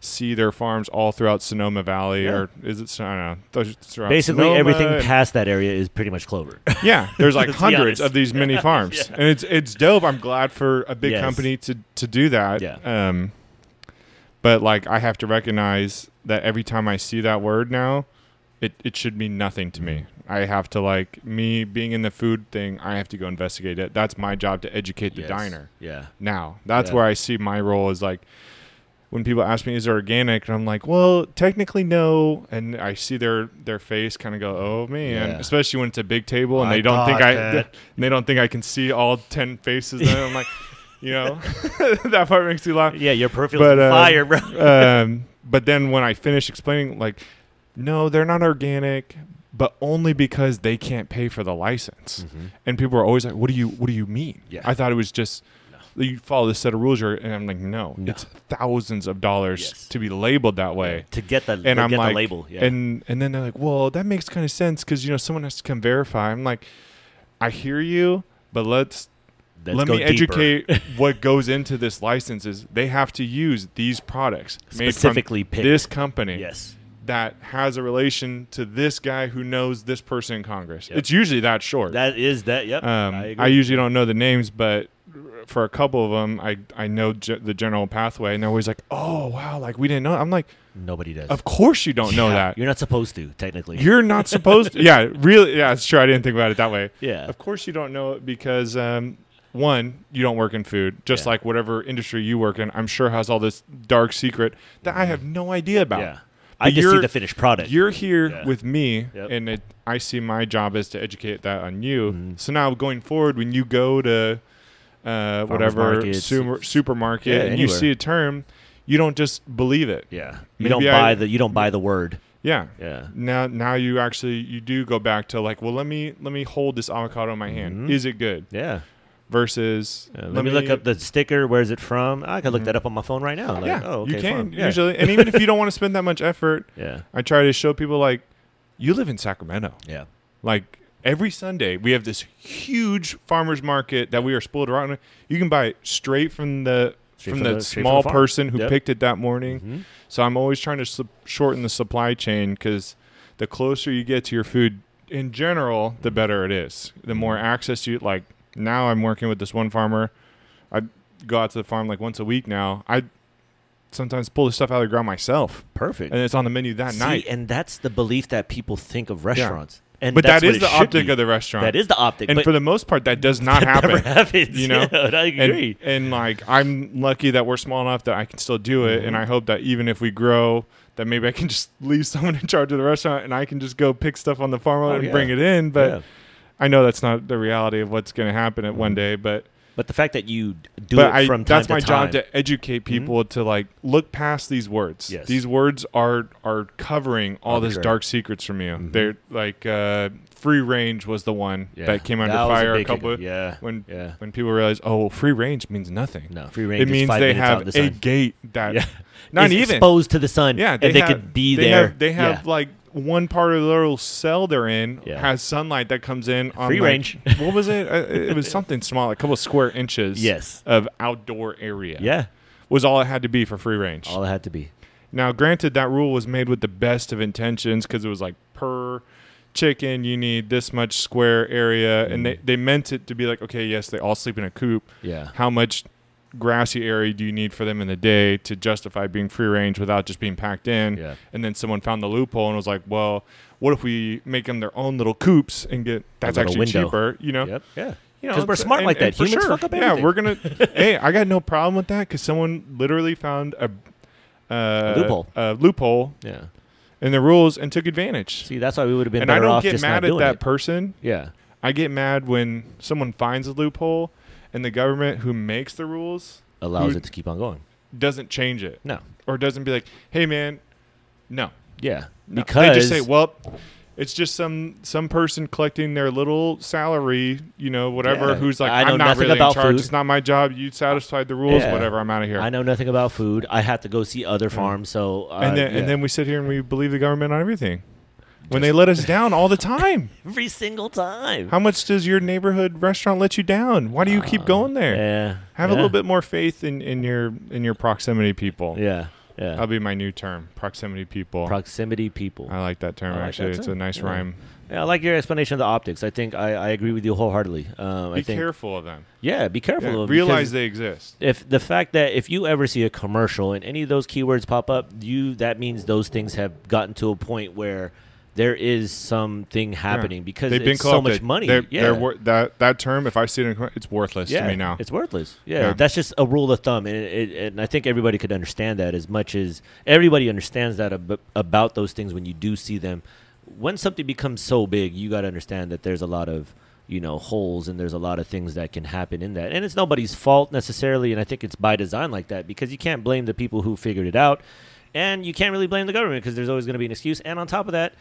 see their farms all throughout Sonoma Valley, Yeah. or is it? I don't know. Basically, Sonoma everything and- past that area is pretty much clover. yeah, there's like hundreds of these mini farms, Yeah. and it's it's dope. I'm glad for a big Yes. company to to do that. Yeah. Um, but like I have to recognize that every time I see that word now, it it should mean nothing to me. I have to like me being in the food thing. I have to go investigate it. That's my job to educate the Yes. diner. Yeah. Now that's Yeah. where I see my role is like. When people ask me, "Is it organic?" and I'm like, "Well, technically, no." And I see their their face kind of go, "Oh man!" Yeah. Especially when it's a big table and I they don't think I that. they don't think I can see all ten faces. Then I'm like, you know, that part makes you laugh. Yeah, your perfume's But, uh, fire, bro. Um, but then when I finish explaining, like, no, they're not organic, but only because they can't pay for the license. Mhm. And people are always like, "What do you What do you mean?" Yeah. I thought it was just you follow this set of rules, and I'm like, no, No. it's thousands of dollars Yes. to be labeled that way. to get the And I'm get like, the label. Yeah. and and then they're like, well, that makes kind of sense because you know someone has to come verify. I'm like, I hear you, but let's Let's let me deeper. educate what goes into this license is they have to use these products specifically picked. this company Yes. that has a relation to this guy who knows this person in Congress. Yep. It's usually that short. That is that. Yep. um, I I, usually don't know the names, but for a couple of them, I I know ge- the general pathway, and they're always like, "Oh wow, like we didn't know." I'm like, Nobody does. "Of course you don't know that. You're not supposed to, technically. You're not supposed to." Yeah, really. Yeah, it's true. I didn't think about it that way. yeah. Of course you don't know it because um, one, you don't work in food, just Yeah. like whatever industry you work in. I'm sure has all this dark secret that I have no idea about. Yeah. I just see the finished product. You're here Yeah. with me, Yep. and it, I see my job is to educate that on you. Mhm. So now going forward, when you go to uh, whatever super, supermarket yeah, and you see a term, you don't just believe it. yeah. You Maybe don't I- buy the you don't buy the word. Yeah. Yeah. Now, now you actually you do go back to like, well, let me let me hold this avocado in my hand. Mhm. Is it good? Yeah. Versus, Uh, let, me, look up the sticker. Where's it from? I can look Mhm. that up on my phone right now. Like, yeah, oh, okay, you can. Yeah. usually, and even if you don't want to spend that much effort, Yeah. I try to show people like, you live in Sacramento. Yeah. Like every Sunday, we have this huge farmers market that we are spoiled around. You can buy it straight from the from from the the- straight from small the person who Yep. picked it that morning. Mhm. So I'm always trying to sup- shorten the supply chain because the closer you get to your food in general, the better it is. The more Mm-hmm. access you like. Now I'm working with this one farmer. I go out to the farm like once a week now. I sometimes pull the stuff out of the ground myself, Perfect. and it's on the menu that See, night. and that's the belief that people think of restaurants. And But that is the optic be. of the restaurant. That is the optic. and for the most part, that does not that happen. Never happens. you know? Yeah, I agree. and like I'm lucky that we're small enough that I can still do it, and Mhm. I hope that even if we grow, that maybe I can just leave someone in charge of the restaurant, and I can just go pick stuff on the farm Oh, and yeah. bring it in. But Yeah. I know that's not the reality of what's going to happen at one Mhm. day. But But the fact that you do but it I, from time that's to my time, job to educate people to like look past these words. Yes. These words are are covering all these dark secrets from you. Mhm. They're like uh, free range was the one yeah. that came under That fire a big couple kicker. Yeah. when Yeah. when people realize oh free range means nothing. No, free range. It means they have in a gate that Yeah. not even exposed to the sun. yeah and they have- could be they there. Have, they have Yeah. like one part of the little cell they're in Yeah. has sunlight that comes in on Free like- range. what was it? Uh, it was something small, a couple square inches. Yes. Of outdoor area. Yeah. Was all it had to be for free range. All it had to be. Now, granted, that rule was made with the best of intentions because it was like per chicken, you need this much square area. And they, they meant it to be like, okay, yes, they all sleep in a coop. Yeah. How much grassy area do you need for them in the day to justify being free range without just being packed in? Yeah. And then someone found the loophole and was like, well, what if we make them their own little coops and get that's actually window. cheaper, you know? Yep. Yeah. You know, we're smart and- like that. for Humans sure. fuck up Yeah, we're gonna. hey, I got no problem with that because someone literally found a, uh, loophole. a loophole Yeah. in the rules and took advantage. See, that's why we would have been and I don't get mad at that it. person. Yeah. I get mad when someone finds a loophole and the government who makes the rules Allows it to keep on going. doesn't change it No. or doesn't be like, "Hey, man, no." Yeah. no. Because they just say, "Well." It's just some some person collecting their little salary, you know, whatever. Yeah. Who's like, I know I'm not really in about charge. food." It's not my job. You satisfied the rules, Yeah. whatever. I'm out of here. I know nothing about food. I have to go see other farms. So uh, and then yeah. and then we sit here and we believe the government on everything when they let us down all the time. every single time. How much does your neighborhood restaurant let you down? Why do you keep Uh, going there? Yeah. Have yeah. a little bit more faith in, in your in your proximity people. Yeah. Yeah. That'll be my new term, proximity people. Proximity people. I like that term like actually. that it's a nice Yeah. rhyme. Yeah, I like your explanation of the optics. I think I, I agree with you wholeheartedly. Um, I Be think careful of them. yeah, be careful Yeah, of them realize they exist. if the fact that if you ever see a commercial and any of those keywords pop up, you that means those things have gotten to a point where there is something happening because They've been so much money. They're, yeah. they're wor- that that term. If I see it, in, it's worthless yeah, to me now. It's worthless. Yeah, Yeah. that's just a rule of thumb, and, it, it, and I think everybody could understand that as much as everybody understands that ab- about those things when you do see them. When something becomes so big, you got to understand that there's a lot of you know holes and there's a lot of things that can happen in that, and it's nobody's fault necessarily. And I think it's by design like that because you can't blame the people who figured it out, and you can't really blame the government because there's always going to be an excuse. And on top of that,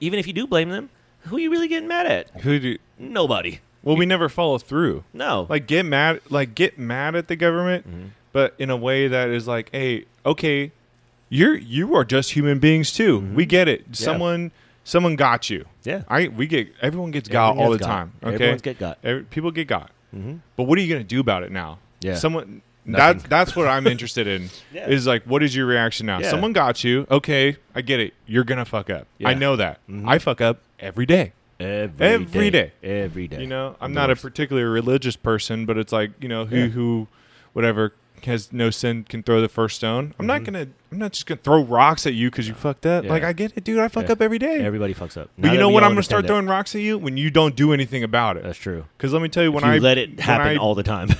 even if you do blame them, who are you really getting mad at? Who do? Nobody. Well, we never follow through. No. Like get mad, like get mad at the government, Mhm. but in a way that is like, hey, okay, you're you are just human beings too. Mhm. We get it. Yeah. Someone someone got you. yeah. I we get everyone gets got all the got. time. Okay, Everyone's get got. Every, people get got. Mm-hmm. But what are you gonna do about it now? Yeah. Someone. Nothing. That, that's what I'm interested in. Yeah. Is like, what is your reaction now? Yeah. Someone got you. Okay, I get it. You're gonna fuck up. Yeah. I know that. Mhm. I fuck up every day. Every, Every day. Every day. You know, I'm not a particularly religious person, but it's like you know who Yeah. who, whatever has no sin can throw the first stone. I'm not Mhm. gonna. I'm not just gonna throw rocks at you because you fucked up. Yeah. Like I get it, dude. I fuck Yeah. up every day. Everybody fucks up. but you know we when I'm gonna start understand throwing rocks at you when you don't do anything about it. That's true. Because let me tell you, when if you I let it happen I, all the time.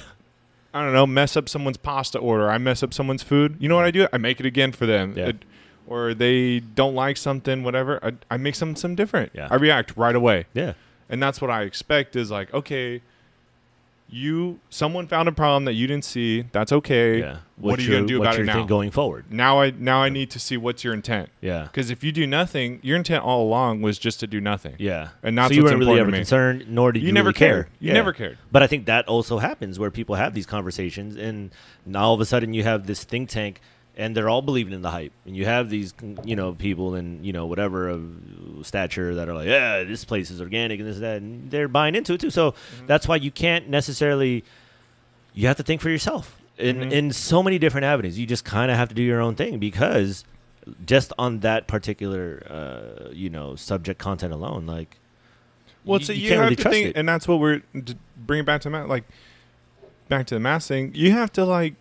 I don't know, mess up someone's pasta order. I mess up someone's food. You know what I do? I make it again for them. Yeah. It- or they don't like something, whatever. I, I make something, something different. Yeah. I react right away. yeah. And that's what I expect is like, okay, you someone found a problem that you didn't see. That's okay. Yeah. What What's are you gonna your- do about it now? going forward? Now I now I need to see what's your intent. Yeah. Because if you do nothing, your intent all along was just to do nothing. Yeah. And that's so you weren't really ever to concerned, nor did you, You never really care. You Yeah. never cared. But I think that also happens where people have these conversations, and now all of a sudden you have this think tank, and they're all believing in the hype, and you have these, you know, people and you know whatever of stature that are like, yeah, this place is organic and this and that, and they're buying into it too. So Mm-hmm. that's why you can't necessarily. You have to think for yourself in Mhm. in so many different avenues. You just kind of have to do your own thing because just on that particular, uh, you know, subject content alone, like. Well, you, so you you, can't have really to trust think, it. and that's what we're bringing back to Matt. Like, back to the mask thing, you have to like,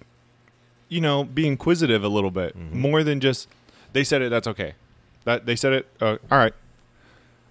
you know, be inquisitive a little bit Mhm. more than just they said it. That's okay. That they said it. Uh, all right.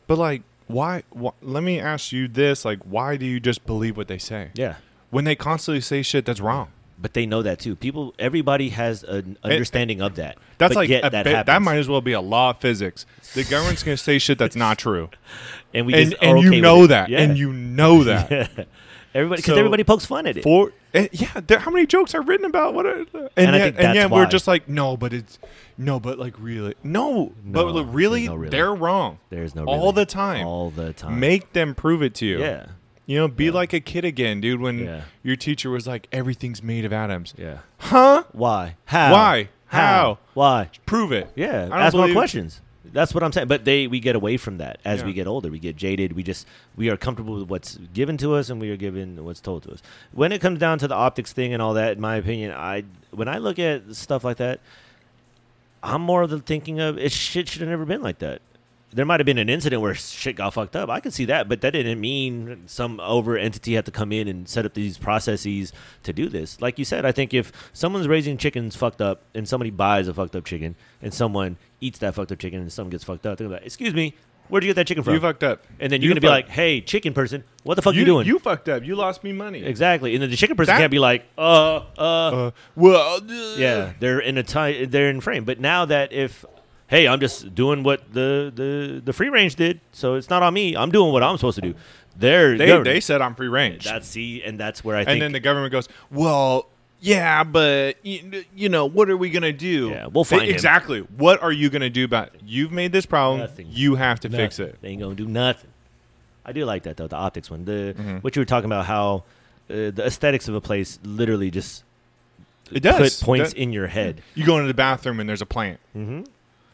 But like, why, why? Let me ask you this: like, why do you just believe what they say Yeah. when they constantly say shit that's wrong? But they know that too. People, everybody has an understanding of that. That's like that bit, that might as well be a law of physics. The government's to say shit that's not true, and we and just and are you okay with know that, Yeah. and you know that. everybody because So- everybody pokes fun at it. For eh, yeah, there, how many jokes are written about what? Are, and, And I yet, think and that's yet we're just like no, but it's no, but like really no, No, but like, really, there's no really. they're wrong There's no all really. the time. all the time. Make them prove it to you. yeah, you know, be like a kid again, dude. When Yeah. your teacher was like, everything's made of atoms. yeah. Huh? Why? How? Why? How? Why? Prove it. Yeah, don't ask more believe- questions. That's what I'm saying. But they we get away from that as Yeah. we get older. We get jaded. We just we are comfortable with what's given to us and we are given what's told to us. When it comes down to the optics thing and all that, in my opinion, I when I look at stuff like that, I'm more of the thinking of it shit should have never been like that. There might have been an incident where shit got fucked up. I can see that, but that didn't mean some over entity had to come in and set up these processes to do this. Like you said, I think if someone's raising chickens fucked up and somebody buys a fucked up chicken and someone eats that fucked up chicken and someone gets fucked up, they're like, "Excuse me, where'd you get that chicken from?" You fucked up. and then You you're gonna be like, "Hey, chicken person, what the fuck you, you doing?" You fucked up. You lost me money. exactly. And then the chicken person That- can't be like, "Uh, uh, Uh, well, uh, yeah, they're in a time, they're in frame. But now that if, hey, I'm just doing what the the the free range did, so it's not on me. I'm doing what I'm supposed to do. They're They, they said I'm free range. that's see, and that's where I think. and then the government goes, well, yeah, but you, you know, what are we gonna do? Yeah, we'll find exactly. What are you gonna do about? It? You've made this problem. Nothing. You have to fix it. They ain't gonna do nothing. I do like that though, the optics one. The Mhm. what you were talking about, how uh, the aesthetics of a place literally just It does. put points That- in your head. You go into the bathroom and there's a plant. hmm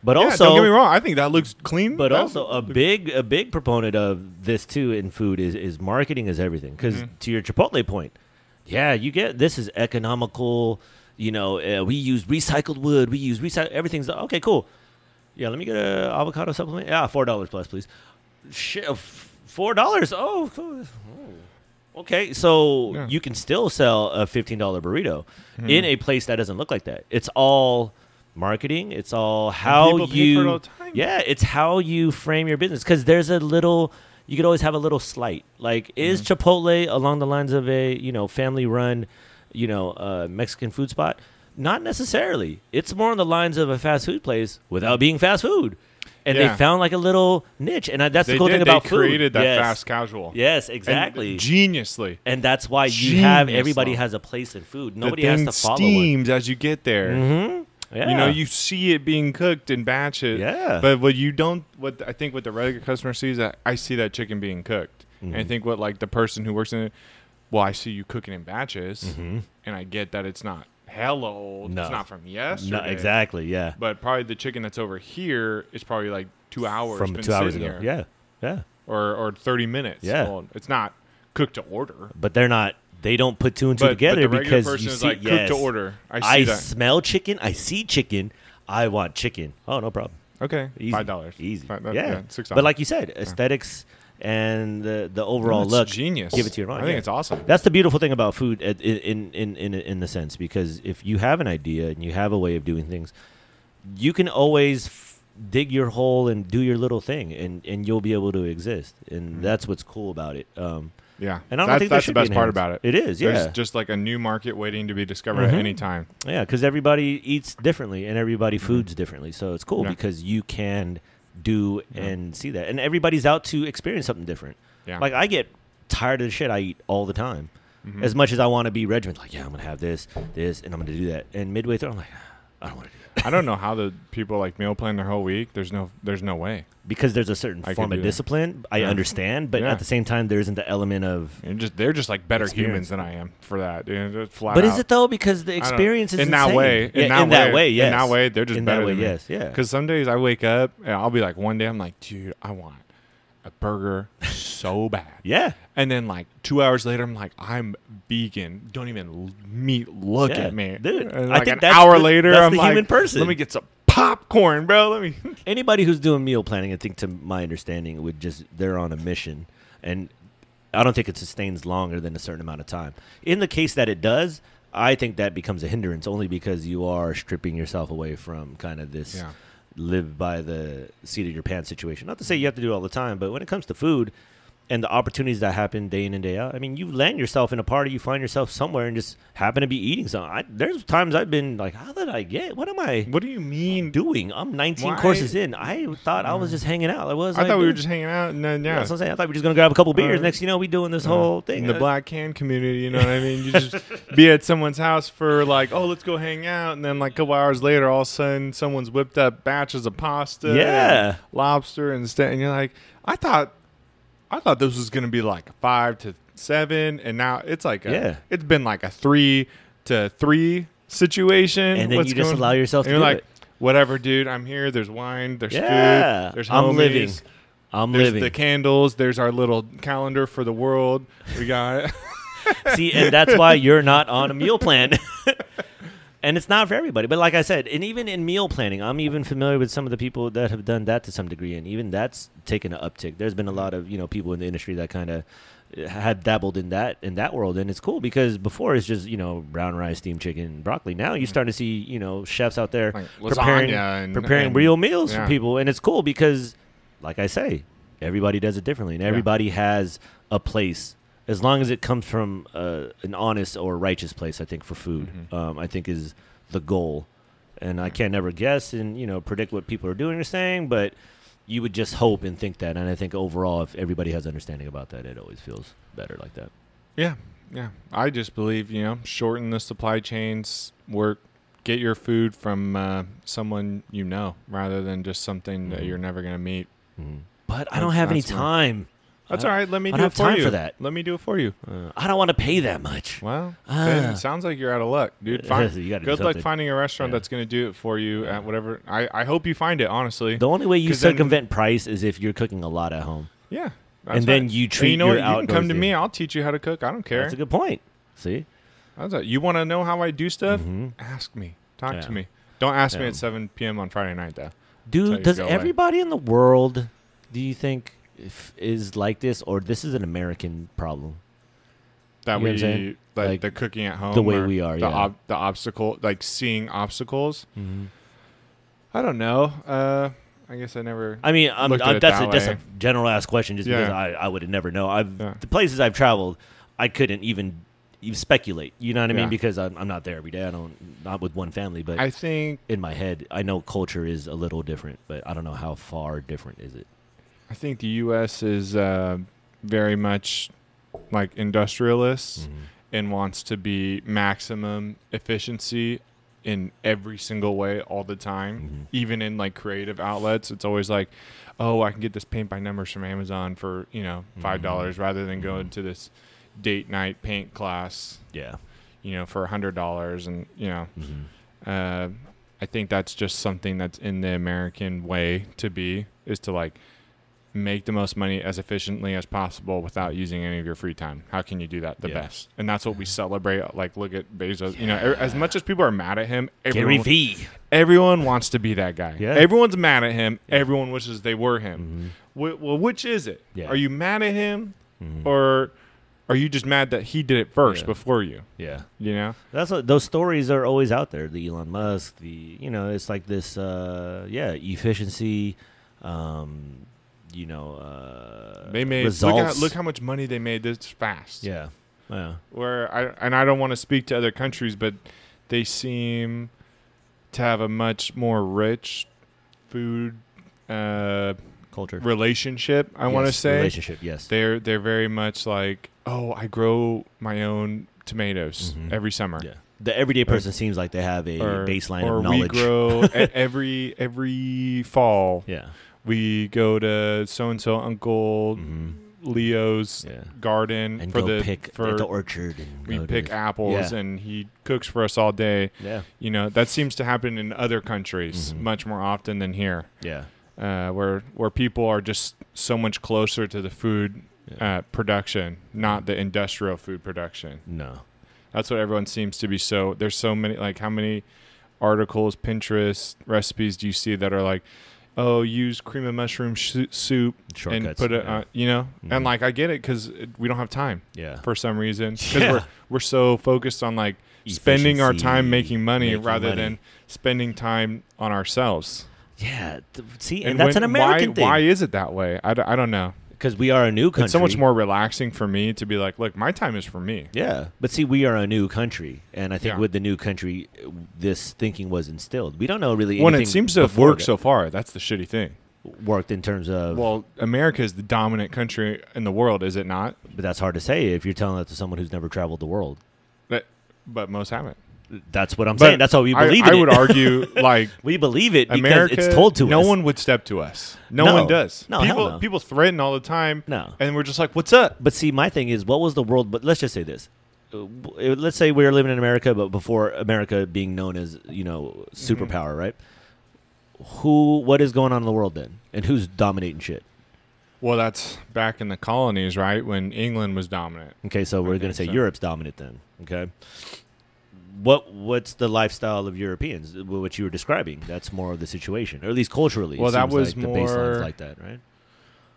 But Yeah, also, don't get me wrong. I think that looks clean. But That's- also a big a big proponent of this too in food is is marketing is everything. Because Mhm. to your Chipotle point, yeah, you get this is economical. You know, uh, we use recycled wood. We use recycle everything's okay. Cool. Yeah, let me get a avocado supplement. Yeah, four dollars plus, please. Shit, four dollars. Oh, cool. Oh. okay. So Yeah. you can still sell a fifteen dollar burrito Mhm. in a place that doesn't look like that. It's all marketing. It's all how people pay for you it all the time. yeah, it's how you frame your business because there's a little. You could always have a little slight. Like, is Mm-hmm. Chipotle along the lines of a you know family run, you know, uh, Mexican food spot? Not necessarily. It's more on the lines of a fast food place without being fast food, and Yeah. they found like a little niche. And I, that's they the cool did. thing about they food. created that yes. fast casual. Yes, And exactly. geniusly. And that's why you have everybody has a place in food. Nobody has to follow steams as you get there. Mm-hmm. Yeah. You know, you see it being cooked in batches. Yeah. But what you don't, what I think, what the regular customer sees, that I see that chicken being cooked, and I Mhm. think what like the person who works in it, well, I see you cooking in batches, Mhm. and I get that it's not hella old. No. It's not from yesterday. No, exactly. Yeah. But probably the chicken that's over here is probably like two hours From been two hours ago. here. Yeah. Yeah. Or or thirty minutes. Yeah. old. It's not cooked to order. But they're not. They don't put two and two But, together but because you see, like yes, to order. I see I smell chicken. I see chicken. I want chicken. Oh, no problem. okay, Easy. five dollars. Easy. Fi- that- yeah. six But like you said, aesthetics and the the overall That's look. genius. give it to your mind, I think yeah. it's awesome. That's the beautiful thing about food in in in in the sense because if you have an idea and you have a way of doing things, you can always f- dig your hole and do your little thing, and and you'll be able to exist, and Mhm. that's what's cool about it. Um, Yeah, and I don't that's, think that's the best part about it. It is, yeah. There's just like a new market waiting to be discovered Mhm. at any time. Yeah, because everybody eats differently and everybody foods differently. So it's cool Yeah. because you can do Yeah. and see that. And everybody's out to experience something different. Yeah, Like I get tired of the shit I eat all the time. Mhm. As much as I want to be regimented, like, yeah, I'm going to have this, this, and I'm going to do that. And midway through, I'm like, I don't want to do that. I don't know how the people like meal plan their whole week. There's no, there's no way. Because there's a certain I form do of that. discipline. I Yeah. understand. But Yeah. at the same time, there isn't the element of. You're just they're just like better Experience. humans than I am for that. Dude. Just flat But is out. it though? Because the I don't- experience is in that insane. way? In, Yeah, that, way, yes. In that way, they're just in better that way, than me. yes, yeah. Because some days I wake up and I'll be like, one day I'm like, dude, I want a burger so bad. Yeah. And then like two hours later, I'm like, I'm vegan. Don't even meet. Look Yeah, at me, dude. And I think an that's hour the- later, that's I'm the like, human person. Let me get some popcorn, bro. Let me. anybody who's doing meal planning, I think, to my understanding, would just they're on a mission, and I don't think it sustains longer than a certain amount of time. In the case that it does, I think that becomes a hindrance only because you are stripping yourself away from kind of this Yeah. Live by the seat of your pants situation. Not to say you have to do it all the time, but when it comes to food and the opportunities that happen day in and day out, I mean, you land yourself in a party, you find yourself somewhere and just happen to be eating something. I, there's times I've been like, how did I get? What am I What do you mean? doing? I'm 19 Why- courses in. I thought I was just hanging out. Like, what was I thought we were just hanging out, and then Yeah, that's what I'm saying. I thought we were just gonna grab a couple beers. Uh, Next, you know, we doing this uh, whole thing. in the Uh, black can community. You know what I mean? You just be at someone's house for like, oh, let's go hang out, and then like a couple hours later, all of a sudden, someone's whipped up batches of pasta, Yeah. and lobster, and stuff, and you're like, I thought, I thought this was gonna be like five to seven, and now it's like, a, Yeah. it's been like a three to three situation, and then What's you just going- allow yourself and to you're do like, it. whatever, dude. I'm here. There's wine. There's Yeah, food. There's I'm homies, living. I'm There's living. the candles. There's our little calendar for the world. We got. It. See, and that's why you're not on a meal plan. and it's not for everybody. But like I said, and even in meal planning, I'm even familiar with some of the people that have done that to some degree, and even that's taken an uptick. There's been a lot of you know people in the industry that kind of had dabbled in that in that world, and it's cool because before it's just you know brown rice, steamed chicken, broccoli. Now you're mm. starting to see you know chefs out there like preparing and, preparing and- real meals yeah. for people, and it's cool because, like I say, everybody does it differently, and Yeah. everybody has a place as long as it comes from uh, an honest or righteous place. I think for food, Mhm. um, I think is the goal, and I can't never guess and you know predict what people are doing or saying, but you would just hope and think that, and I think overall, if everybody has understanding about that, it always feels better like that. Yeah, yeah. I just believe you know, shorten the supply chains, work, get your food from uh, someone you know, rather than just something that Mhm. you're never gonna meet. Mhm. But I don't have any that's my- time. That's all right. Let me I do don't it have for time you. for that. Let me do it for you. Uh, I don't want to pay that much. Well, Ah. then it sounds like you're out of luck, dude. Fine. You gotta do Good luck something. finding a restaurant that's going to do it for you at whatever. I, I hope you find it, honestly. The only way you 'Cause then- circumvent price is if you're cooking a lot at home. yeah. And then you treat you know your what? You can come to me. I'll teach you how to cook. I don't care. That's a good point. See? How's that? You want to know how I do stuff? Mhm. Ask me. Talk Yeah. to me. Don't ask me Yeah. at 7 p.m. on Friday night, though. Dude, you does go everybody in the world, do you think, if, is like this, or this is an American problem? That You we like, Like, the cooking at home, the way we are, the yeah. ob- the obstacle, like seeing obstacles. Mm-hmm. I don't know. Uh, I guess I never. I mean, I'm, I'm, that's that a, just a general ass question, just because I, I would never know. I've Yeah. the places I've traveled, I couldn't even even speculate. You know what I mean? Yeah. Because I'm, I'm not there every day. I don't not with one family, but I think in my head, I know culture is a little different, but I don't know how far different is it. I think the U.S. is uh, very much like industrialist and wants to be maximum efficiency in every single way all the time. Mhm. Even in like creative outlets, it's always like, oh, I can get this paint by numbers from Amazon for you know five dollars rather than going Mhm. to this date night paint class, Yeah. you know, for a hundred dollars, and you know. Mm-hmm. Uh, I think that's just something that's in the American way to be is to like make the most money as efficiently as possible without using any of your free time. How can you do that the Yeah. best? And that's what we celebrate. Like, look at Bezos. You know, as much as people are mad at him, Gary everyone, V. everyone wants to be that guy. Yeah. Everyone's mad at him. Yeah. Everyone wishes they were him. Mhm. Well, which is it? Yeah. Are you mad at him, Mhm. or are you just mad that he did it first Yeah. before you? yeah. You know. That's what, those stories are always out there. The Elon Musk, the you know, it's like this. Uh, yeah, efficiency. Um, you know, uh, They made results. look, at, look how much money they made this fast. yeah, yeah. where I and I don't want to speak to other countries, but they seem to have a much more rich food uh, Culture. relationship. I want to say relationship. Yes. they're they're very much like, oh, I grow my own tomatoes Mhm. every summer. yeah. The everyday person seems like they have a Or, baseline or of knowledge. Or we grow every every fall. yeah. We go to so and so Uncle hmm Leo's Yeah. garden And for go the pick for the orchard. And we to pick apples Yeah. and he cooks for us all day. Yeah. You know, that seems to happen in other countries Mhm. much more often than here, Yeah. uh, where where people are just so much closer to the food Yeah. uh, production, not the industrial food production. no. That's what everyone seems to be so. There's so many like how many articles, Pinterest recipes do you see that are like, oh, use cream of mushroom sh- soup and put it, yeah. uh, you know, Mhm. and like I get it because we don't have time yeah. for some reason because Yeah. we're we're so focused on like spending our time making money making rather money. than spending time on ourselves. Yeah. See, and, that's when- an American why, thing. Why is it that way? I, d- I don't know. Because we are a new country. It's so much more relaxing for me to be like, look, my time is for me. Yeah, but see, we are a new country, and I think Yeah. with the new country, this thinking was instilled. We don't know really. When it seems to have worked that so far, that's the shitty thing. worked in terms of. Well, America is the dominant country in the world, is it not? but that's hard to say if you're telling that to someone who's never traveled the world. But, but most haven't. That's what I'm But saying. That's how we I- believe I, it. would argue, like we believe it because America, it's told to no us. No one would step to us. No, No. one does. No, people no. people threaten all the time, No. and we're just like, what's up? But see, my thing is, what was the world? But let's just say this. Uh, Let's say we were living in America, but before America being known as you know superpower, right? Who? What is going on in the world then? And who's dominating shit? Well, that's back in the colonies, right? When England was dominant. Okay, so we're going to say so. Europe's dominant then. Okay. What what's the lifestyle of Europeans? What you were describing? That's more of the situation, or at least culturally. Well, that was like the baseline's more- like that, right?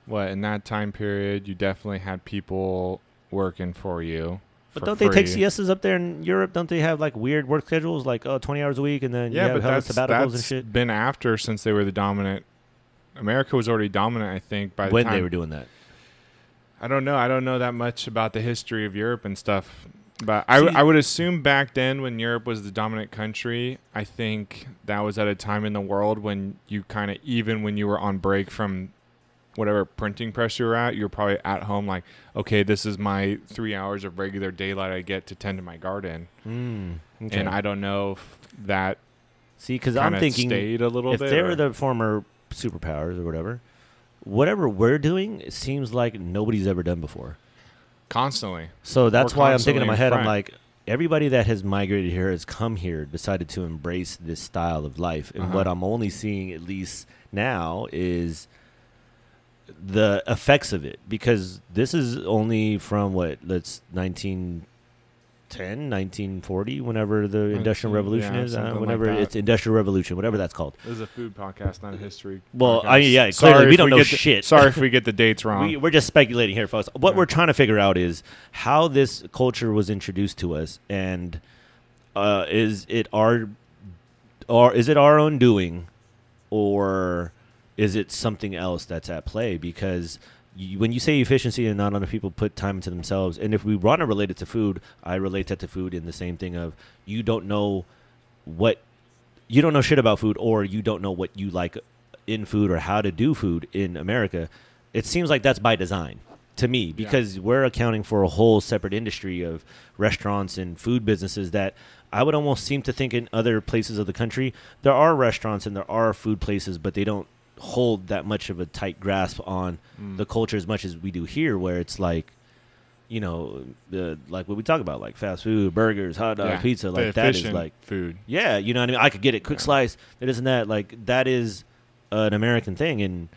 What in that time period, you definitely had people working for you. But for don't they take free. siestas up there in Europe? Don't they have like weird work schedules, like oh, 20 hours a week, and then Yeah, you have but that's, sabbaticals and shit? been after since they were the dominant. America was already dominant, I think, by the When time they were doing that, I don't know. I don't know that much about the history of Europe and stuff. But I, I would assume back then when Europe was the dominant country, I think that was at a time in the world when you kind of, even when you were on break from whatever printing press you were at, you were probably at home like, okay, this is my three hours of regular daylight I get to tend to my garden. mm, okay. And I don't know if that see because I'm thinking stayed a little if bit. they or- were the former superpowers or whatever, whatever we're doing, it seems like nobody's ever done before. Constantly. So that's why I'm thinking in my head, I'm like, everybody that has migrated here has come here, decided to embrace this style of life. And Uh-huh. what I'm only seeing, at least now, is the effects of it. Because this is only from what, let's 1910, 1940, whenever the Industrial Revolution yeah, is, uh, something like whenever it's Industrial Revolution, whatever that's called. This is a food podcast, not a history. Well, podcast. I mean, yeah, Sorry clearly we don't know get the- shit. sorry if we get the dates wrong. We, we're just speculating here, folks. What Yeah. we're trying to figure out is how this culture was introduced to us, and uh, is it our, or is it our own doing, or is it something else that's at play? Because you, when you say efficiency and not enough people put time into themselves, and if we want to relate it to food, I relate that to food in the same thing of you don't know what you don't know shit about food, or you don't know what you like in food or how to do food in America. It seems like that's by design to me because we're accounting for a whole separate industry of restaurants and food businesses that I would almost seem to think in other places of the country there are restaurants and there are food places, but they don't hold that much of a tight grasp on Mm. the culture as much as we do here, where it's like. You know, the like what we talk about, like fast food, burgers, hot dog, Yeah, pizza, like that is like food. yeah, you know what I mean. I could get it quick Yeah. slice. That isn't that like that is an American thing, and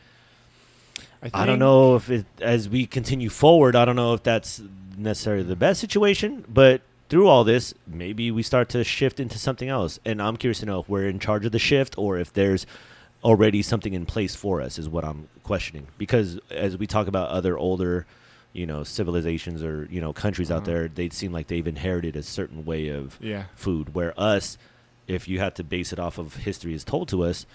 I don't know if it as we continue forward. I don't know if that's necessarily the best situation, but through all this, maybe we start to shift into something else. And I'm curious to know if we're in charge of the shift or if there's already something in place for us. Is what I'm questioning because as we talk about other older. You know, civilizations or you know countries out Uh-huh. there, they seem like they've inherited a certain way of Yeah. food. Where us, if you had to base it off of history as told to us,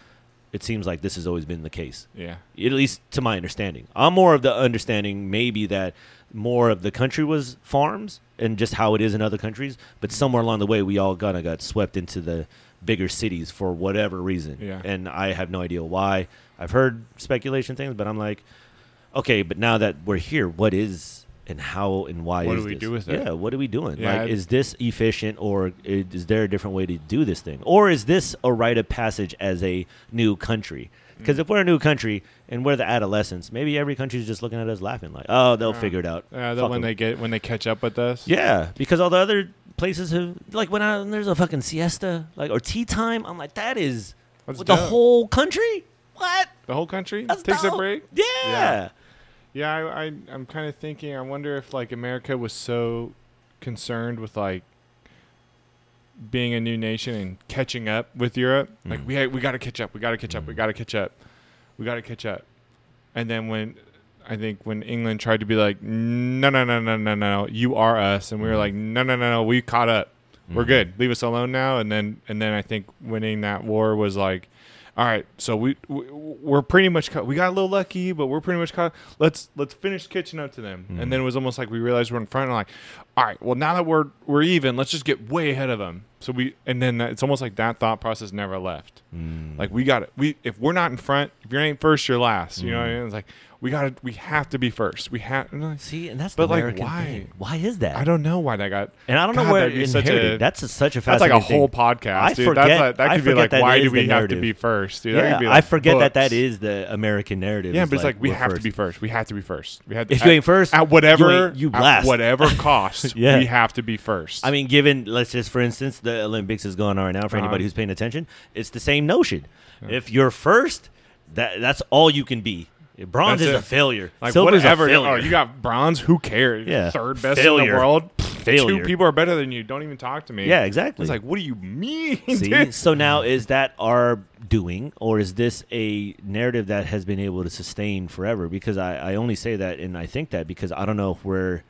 it seems like this has always been the case. Yeah. At least to my understanding. I'm more of the understanding maybe that more of the country was farms and just how it is in other countries, but somewhere along the way we all kind of got swept into the bigger cities for whatever reason. Yeah. And I have no idea why. I've heard speculation things, but I'm like, okay, but now that we're here, what is and how and why What is do we this? do with it? Yeah, what are we doing? Yeah, like, is this efficient, or is there a different way to do this thing, or is this a rite of passage as a new country? Because Mm. if we're a new country and we're the adolescents, maybe every country's just looking at us laughing, like, "Oh, they'll Yeah. figure it out." Yeah, that when 'em. they get when they catch up with us. Yeah, because all the other places have like when, I, when there's a fucking siesta, like or tea time, I'm like, that is with the whole country. What? the whole country That's takes a break. Yeah. Yeah. Yeah, I, I I'm kind of thinking. I wonder if like America was so concerned with like being a new nation and catching up with Europe. Like Mm. we we got to catch up. We got to catch up. We Mm. got to catch up. we got to catch up. And then when I think when England tried to be like, no, no, no, no, no, no, you are us, and we were like, no, no, no, no, we caught up. We're Mhm. good. Leave us alone now. And then and then I think winning that war was like, all right, so we, we we're pretty much caught. We got a little lucky, but we're pretty much caught. Let's let's finish catching up to them. Mhm. And then it was almost like we realized we're in front. And like, all right, well now that we're we're even, let's just get way ahead of them. So we and then that, it's almost like that thought process never left. Mm. Like we got it. We if we're not in front, if you ain't first, you're last. You know what I Mhm. mean? It's like we got to we have to be first. We have. like, See, and that's But, the like, American why? thing. Why is that? I don't know why that got. and I don't know where it such inherited. a- that's a, such a That's like a whole thing. podcast, I dude. forget- that's like, that I could be like, why do we have to be first, dude? That Yeah, be I forget that that books. is the American narrative. Yeah, but it's like, we have to be first. We have to be first. We had If at, you ain't first, at whatever you at last. whatever cost, Yeah. we have to be first. I mean, given let's just for instance, the Olympics is going on right now. For Uh-huh. anybody who's paying attention, it's the same notion. If you're first, that that's all you can be. Bronze That's is it. a failure. like Silver's whatever. a failure. Oh, you got bronze. Who cares? Yeah. third best in the world. failure. Two people are better than you. Don't even talk to me. yeah, exactly. It's like, what do you mean? See, so now is that our doing, or is this a narrative that has been able to sustain forever? Because I, I only say that, and I think that because I don't know if we're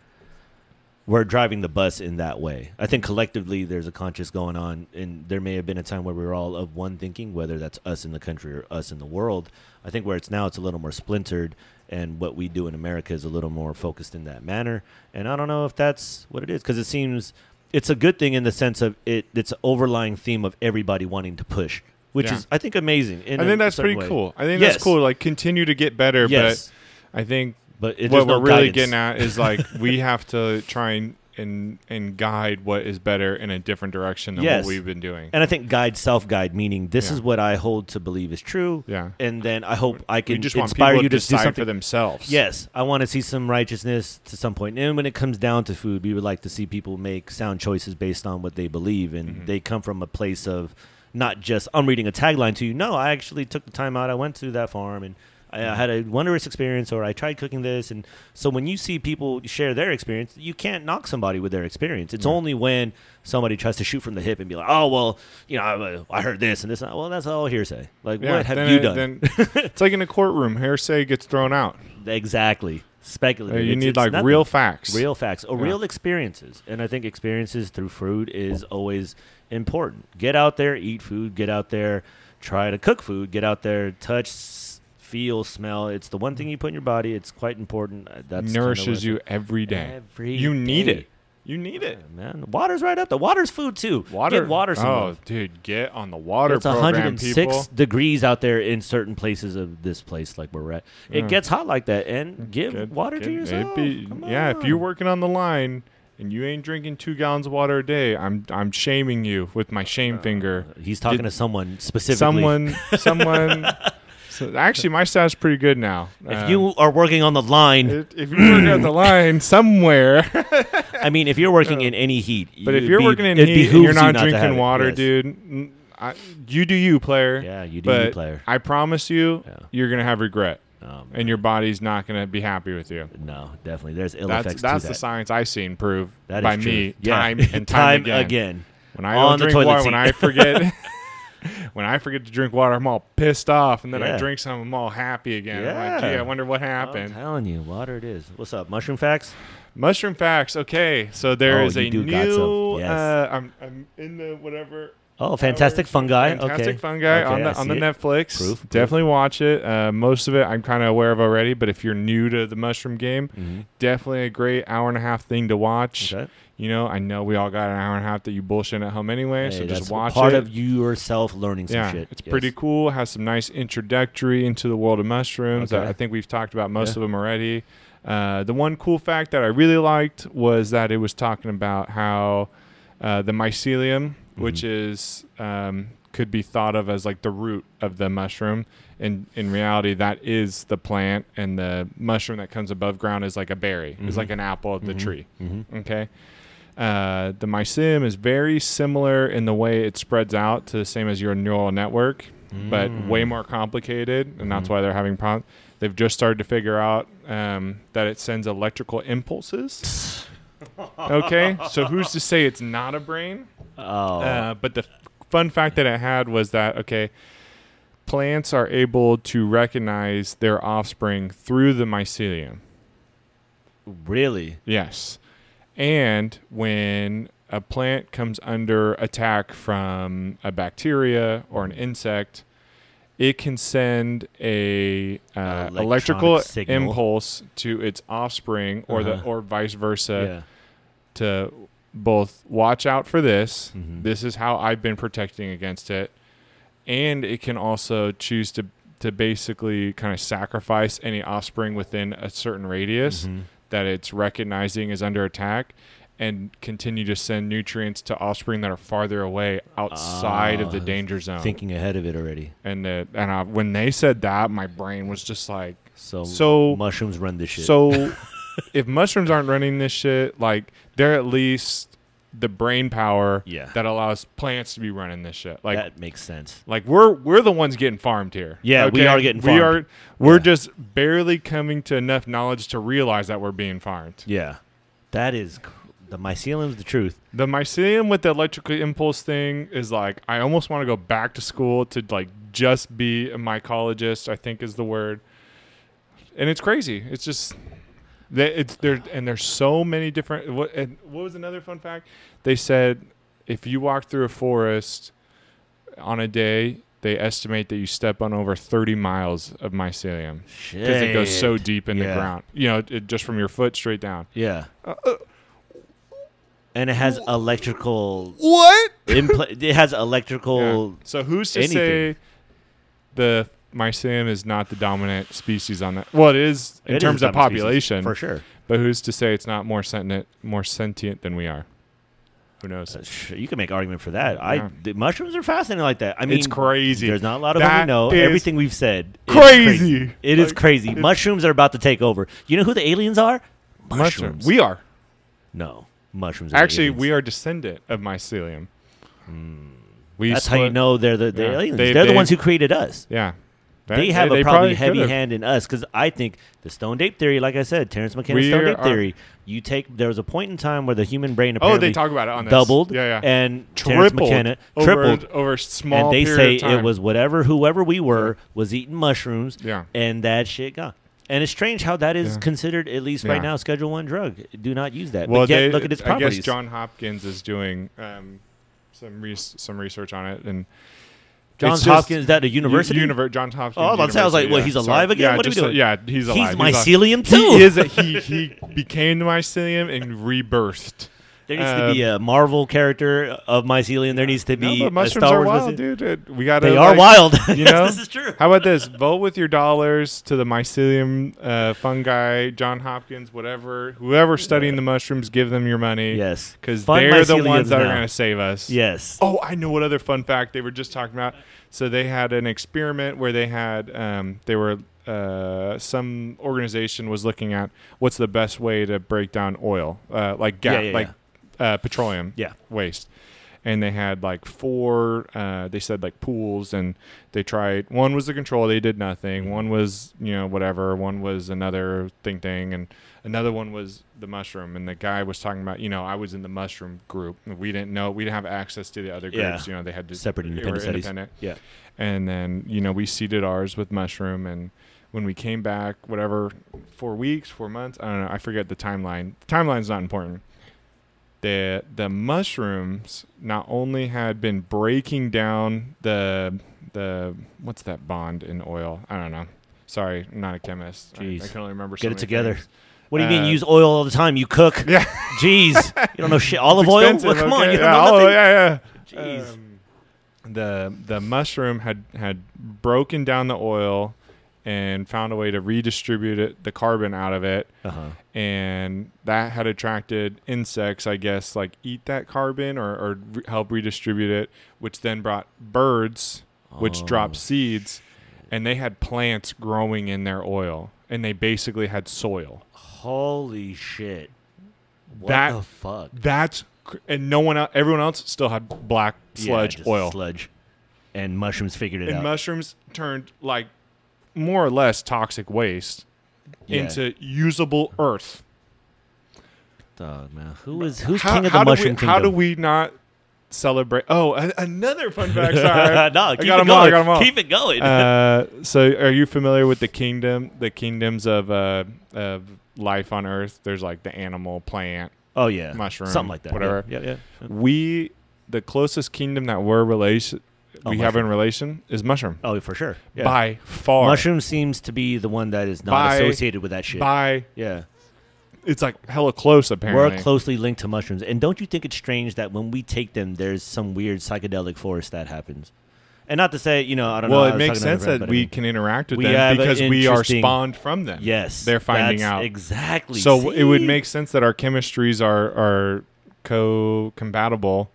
we're driving the bus in that way. I think collectively there's a conscious going on, and there may have been a time where we were all of one thinking, whether that's us in the country or us in the world. I think where it's now, it's a little more splintered, and what we do in America is a little more focused in that manner. And I don't know if that's what it is, because it seems it's a good thing in the sense of it. It's an overlying theme of everybody wanting to push, which Yeah. is I think amazing. in I think that's pretty way. cool. I think Yes. that's cool. Like continue to get better, Yes, but I think but, it, what we're really guidance. getting at is like we have to try and and and guide what is better in a different direction than Yes. what we've been doing. And I think guide, self guide, meaning this Yeah. is what I hold to believe is true. yeah, And then I hope I we can just inspire you to to do something for themselves. Yes, I want to see some righteousness to some point. And when it comes down to food, we would like to see people make sound choices based on what they believe, and Mhm. they come from a place of not just I'm reading a tagline to you. No, I actually took the time out. I went to that farm and I, I had a wondrous experience, or I tried cooking this. And so when you see people share their experience, you can't knock somebody with their experience. It's only when somebody tries to shoot from the hip and be like, "Oh well, you know, I, I heard this and this." Well, that's all hearsay. Like, Yeah, what have you it- done? Then it's like in a courtroom, hearsay gets thrown out. exactly. Uh, Speculative. you It's- need it's like nothing. real facts. real facts or Yeah. real experiences and i think experiences through food is always important get out there eat food get out there try to cook food get out there touch feel smell it's the one thing you put in your body it's quite important Uh, that's nourishes you every day. every you need it. You need it. Yeah, man water's right up the water's food too Water. get water some oh, dude, get on the water it's program, 106 people. degrees out there in certain places of this place like we're at it Yeah. gets hot like that and mm, give Good- water to good. yourself be- yeah, if you're working on the line and you ain't drinking two gallons of water a day, I'm I'm shaming you with my shame uh, finger. he's talking Did- to someone specifically Someone, someone. so actually, my stat's pretty good now. If Um, you are working on the line, if, if you're working on the line somewhere, I mean, if you're working in any heat, but if you're be- working in heat and you're you not drinking water, yes. dude, I, you do you, player. Yeah, you do, you player. I promise you, Yeah. you're gonna have regret, Um, and your body's not gonna be happy with you. no, definitely. There's ill That's effects that's to the that. science I've seen prove That is by me Yeah. time and time, again. again. When I On don't the drink toilet water, seat. when I forget, when I forget to drink water, I'm all pissed off, and then I drink some, I'm all happy again. I'm like, Yeah. gee, I wonder what happened. I'm telling you, water it is. What's up, mushroom facts? Mushroom facts. Okay, so there Oh, is a do got some. new. Yes. Uh, I'm I'm in the whatever. Oh, fantastic hours. fungi. Fantastic okay, fungi Okay, on the on the it. Netflix. Proof, proof. Definitely watch it. Uh, most of it I'm kind of aware of already, but if you're new to the mushroom game, Mhm. definitely a great hour and a half thing to watch. Okay. You know, I know we all got an hour and a half that you bullshit at home anyway, so just watch part it. of yourself learning some yeah, shit. it's Yes. pretty cool. Has some nice introductory into the world of mushrooms. Okay. I think we've talked about most Yeah. of them already. Uh, the one cool fact that I really liked was that it was talking about how uh, the mycelium, which Mhm. is um, could be thought of as like the root of the mushroom, and in reality, that is the plant, and the mushroom that comes above ground is like a berry. It's Mhm. like an apple of the Mhm. tree. Mhm. Okay. Uh, the mycelium is very similar in the way it spreads out to the same as your neural network, but Mm. way more complicated, and that's Mhm. why they're having problems. They've just started to figure out um, that it sends electrical impulses. okay, so who's to say it's not a brain? Oh, Uh, but the fun fact that it had was that okay, plants are able to recognize their offspring through the mycelium. Really? Yes. And when a plant comes under attack from a bacteria or an insect, it can send a uh, electrical signal. impulse to its offspring or the Uh-huh. or vice versa yeah. to both watch out for this. Mhm. This is how I've been protecting against it. And it can also choose to to basically kind of sacrifice any offspring within a certain radius Mhm. That it's recognizing is under attack and continue to send nutrients to offspring that are farther away outside of the Ah, danger zone. Thinking ahead of it already. and the, and I, when they said that, my brain was just like, So, So- mushrooms run this shit. so if mushrooms aren't running this shit, like they're at least the brain power yeah, that allows plants to be running this shit. Like that makes sense. like we're we're the ones getting farmed here. Yeah, we are getting We are we're Yeah. just barely coming to enough knowledge to realize that we're being farmed. Yeah, that is the mycelium's the truth. The mycelium with the electrical impulse thing is like I almost want to go back to school to like just be a mycologist. I think is the word, and it's crazy. It's just that it's there, and there's so many different. What and what was another fun fact? They said if you walk through a forest on a day, they estimate that you step on over 30 miles of mycelium because it goes so deep in Yeah. the ground. You know, it, just from your foot straight down. Yeah, Uh, and it has electrical. What? Impl- it has electrical. So who's to anything. say the mycelium is not the dominant species on that? Well, it is in It is terms of dominant species, population, for sure. but who's to say it's not more sentient, more sentient than we are? Who knows? Uh, sh- You can make argument for that. I Yeah. the mushrooms are fascinating like that. I mean, it's crazy. There's not a lot of them we know. Everything we've said is crazy. It is Like, crazy. Mushrooms are about to take over. You know who the aliens are? Mushrooms. We are no mushrooms. Are actually we are descendant of mycelium. We That's how you know they're the, the Yeah. aliens. They, are the ones who created us. Yeah, They have a they probably heavy could've. hand in us because I think the Stone ape theory, like I said, Terence McKenna's Stone ape theory. You take there was a point in time where the human brain Oh, apparently they talk about it on this. doubled, Yeah, yeah. and Terence tripled McKenna over, tripled. over small and they say it was whatever whoever we were was eating mushrooms, Yeah. and that shit gone. And it's strange how that is Yeah. considered at least Yeah. right now Schedule One drug. Do not use that. Well, but yet they, look at its properties. I guess John Hopkins is doing um, some res- some research on it, and Johns Hopkins, is that a university? Univer- Johns Hopkins. Oh, I was I was like, yeah. he's Sorry. alive again? Yeah, What are we doing? Yeah, he's alive. He's He's mycelium too. He is. A, he he became the mycelium and rebirthed. There needs to be a Marvel character of mycelium. There needs to Um, No, be but a mushrooms Star are Wars. wild, mycelium. dude. We got. They are wild. you Yes, know? this is true. How about this? Vote with your dollars to the mycelium uh, fungi, John Hopkins, whatever, whoever's studying the mushrooms. Give them your money. Yes, because Fund they're the myceliums ones that are now. going to save us. Yes. Oh, I know what other fun fact they were just talking about. So they had an experiment where they had um, they were uh, some organization was looking at what's the best way to break down oil, uh, like gas, Yeah, yeah, like Uh, petroleum Yeah. waste. And they had like four. Uh, they said like pools, and they tried. One was the control; they did nothing. One was you know whatever. One was another thing thing, and another one was the mushroom. And the guy was talking about you know I was in the mushroom group. We didn't know we didn't have access to the other groups. Yeah. You know they had to Separate independent studies. independent. Yeah. And then you know we seeded ours with mushroom, and when we came back, whatever, four weeks, four months, I don't know. I forget the timeline. The timeline's not important. The the mushrooms not only had been breaking down the the what's that bond in oil? I don't know. Sorry, I'm not a chemist. I, I can only remember. so Get it together. things. What do you mean? Uh, You use oil all the time. You cook. Yeah. Jeez. You don't know shit. Olive oil. Well, come on. okay? You don't yeah, know olive- yeah, yeah. Jeez. Um, the the mushroom had had broken down the oil and found a way to redistribute it, the carbon out of it, Uh-huh. and that had attracted insects, I guess, like eat that carbon or, or re- help redistribute it, which then brought birds, which Oh, dropped seeds, and they had plants growing in their oil, and they basically had soil. Holy shit. What That- the fuck? That's and no one else, everyone else still had black sludge just oil. Sludge. And mushrooms figured it and out. And mushrooms turned like more or less toxic waste Yeah. into usable earth. Dog, man. Who is who's how, king of the mushroom we, kingdom? How do we not celebrate. Oh, a- another fun fact. Sorry, no, I keep got it 'em all, I going. got all. Keep it going. uh, so, are you familiar with the kingdom, the kingdoms of uh, of life on Earth? There's like the animal, plant, oh yeah, mushroom, something like that. whatever. Yeah, yeah. yeah. We, the closest kingdom that we're relation, We have in relation is mushroom. Oh, for sure. Yeah. By far, Mushroom seems to be the one that is not By- associated with that shit. By yeah, it's like hella close apparently. we're closely linked to mushrooms. And don't you think it's strange that when we take them, there's some weird psychedelic force that happens? And not to say, you know, I don't know. well, I it was makes talking to another sense friend, that but I we mean- can interact with we them have because we are interesting- spawned from them. Yes, they're finding that's out. exactly. So it would See? make sense that our chemistries are are co-compatible.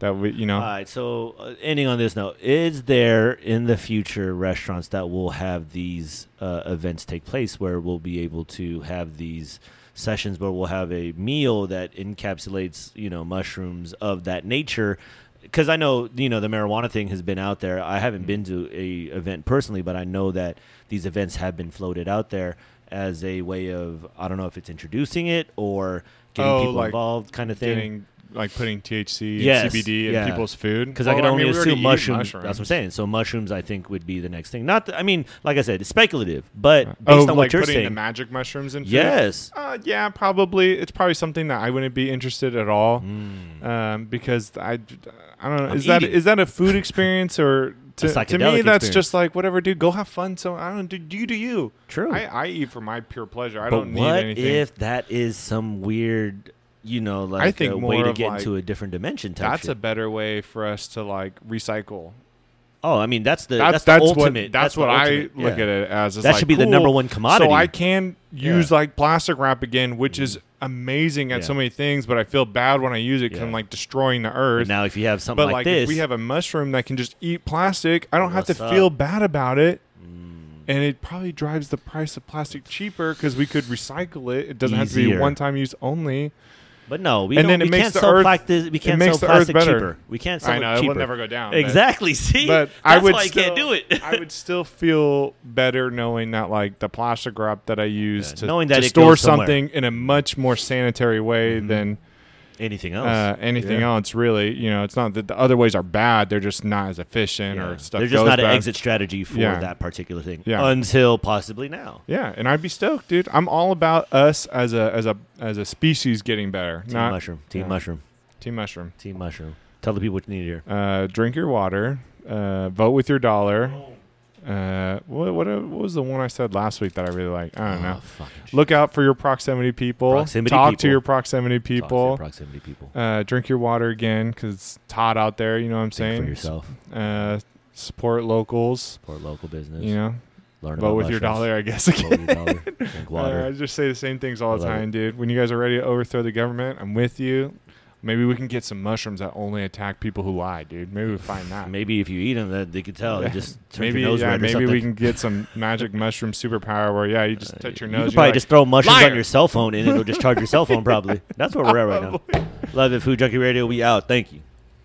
That we, you know, All right. So, uh, ending on this note, is there in the future restaurants that will have these uh, events take place where we'll be able to have these sessions where we'll have a meal that encapsulates, you know, mushrooms of that nature? Because I know, you know, the marijuana thing has been out there. I haven't been to a event personally, but I know that these events have been floated out there as a way of I don't know if it's introducing it or getting Oh, people like involved, kind of thing. getting like putting THC Yes, and CBD yeah. in people's food. Because I can only mean, we already assume eat mushrooms, That's what I'm saying. So mushrooms, I think, would be the next thing. Not, th- I mean, like I said, it's speculative, but based oh, on like what you're putting the magic mushrooms in food. yes. Uh, yeah, probably. It's probably something that I wouldn't be interested at all, Mm. um, because I, I don't know. I'm Is that eating. is that a food experience or to, to me psychedelic that's just like whatever, dude. Go have fun. So I don't do you do you. True. I, I eat for my pure pleasure. I but don't need anything. what if that is some weird, you know, like I think a way to get like, into a different dimension type that's shit? a better way for us to like recycle. oh, I mean, that's the That's that's, that's, the ultimate. what that's, the what I look yeah. at it as. is That like, should be the number one commodity. So I can use Yeah. like plastic wrap again, which is amazing at Yeah. so many things, but I feel bad when I use it because. I'm like destroying the But earth. now, if you have something but like, this, if we have a mushroom that can just eat plastic, I don't have to What's feel bad about it. Mm. And it probably drives the price of plastic cheaper because we could recycle it. It doesn't have to be one-time use only. But no, we and then it we makes can't the sell earth- plastic. We can't makes sell the earth plastic better. cheaper. We can't sell I know it it cheaper. will never go down. but- Exactly. See, But that's I would why still, I can't do it. I would still feel better knowing that like the plastic wrap that I use Yeah, to, knowing that to it store goes somewhere. something in a much more sanitary way Mhm. than Anything else? uh, anything Yeah. else. Really, you know, it's not that the other ways are bad; they're just not as efficient Yeah. or stuff. They're just goes not an exit strategy for Yeah. that particular thing Yeah. until possibly now. Yeah, and I'd be stoked, dude. I'm all about us as a as a as a species getting better. Team not mushroom. Team yeah. mushroom. team mushroom. Team mushroom. Tell the people what you need here. Uh, drink your water. Uh, vote with your dollar. Uh, what what what was the one I said last week that I really like? I don't know. Oh, shit. Look out for your proximity people. Proximity Talk to your proximity Talk to your people. proximity people. Uh, drink your water again because it's hot out there. You know what I'm Think saying? for yourself. Uh, support locals. Support local business. You know, Learn vote about with your dollar. I guess. Your dollar. Drink water. Uh, I just say the same things all the time, dude. When you guys are ready to overthrow the government, I'm with you. Maybe we can get some mushrooms that only attack people who lie, dude. Maybe we find that. Maybe if you eat them, that they could tell. It just turns Maybe your nose yeah, red or maybe something. we can get some magic mushroom superpower where yeah, you just Uh, touch your nose. you're probably like, just throw mushrooms "Liar!" on your cell phone and it'll just charge your cell phone. Probably. That's where we're at right now. Love it, Food Junkie Radio. We out. Thank you.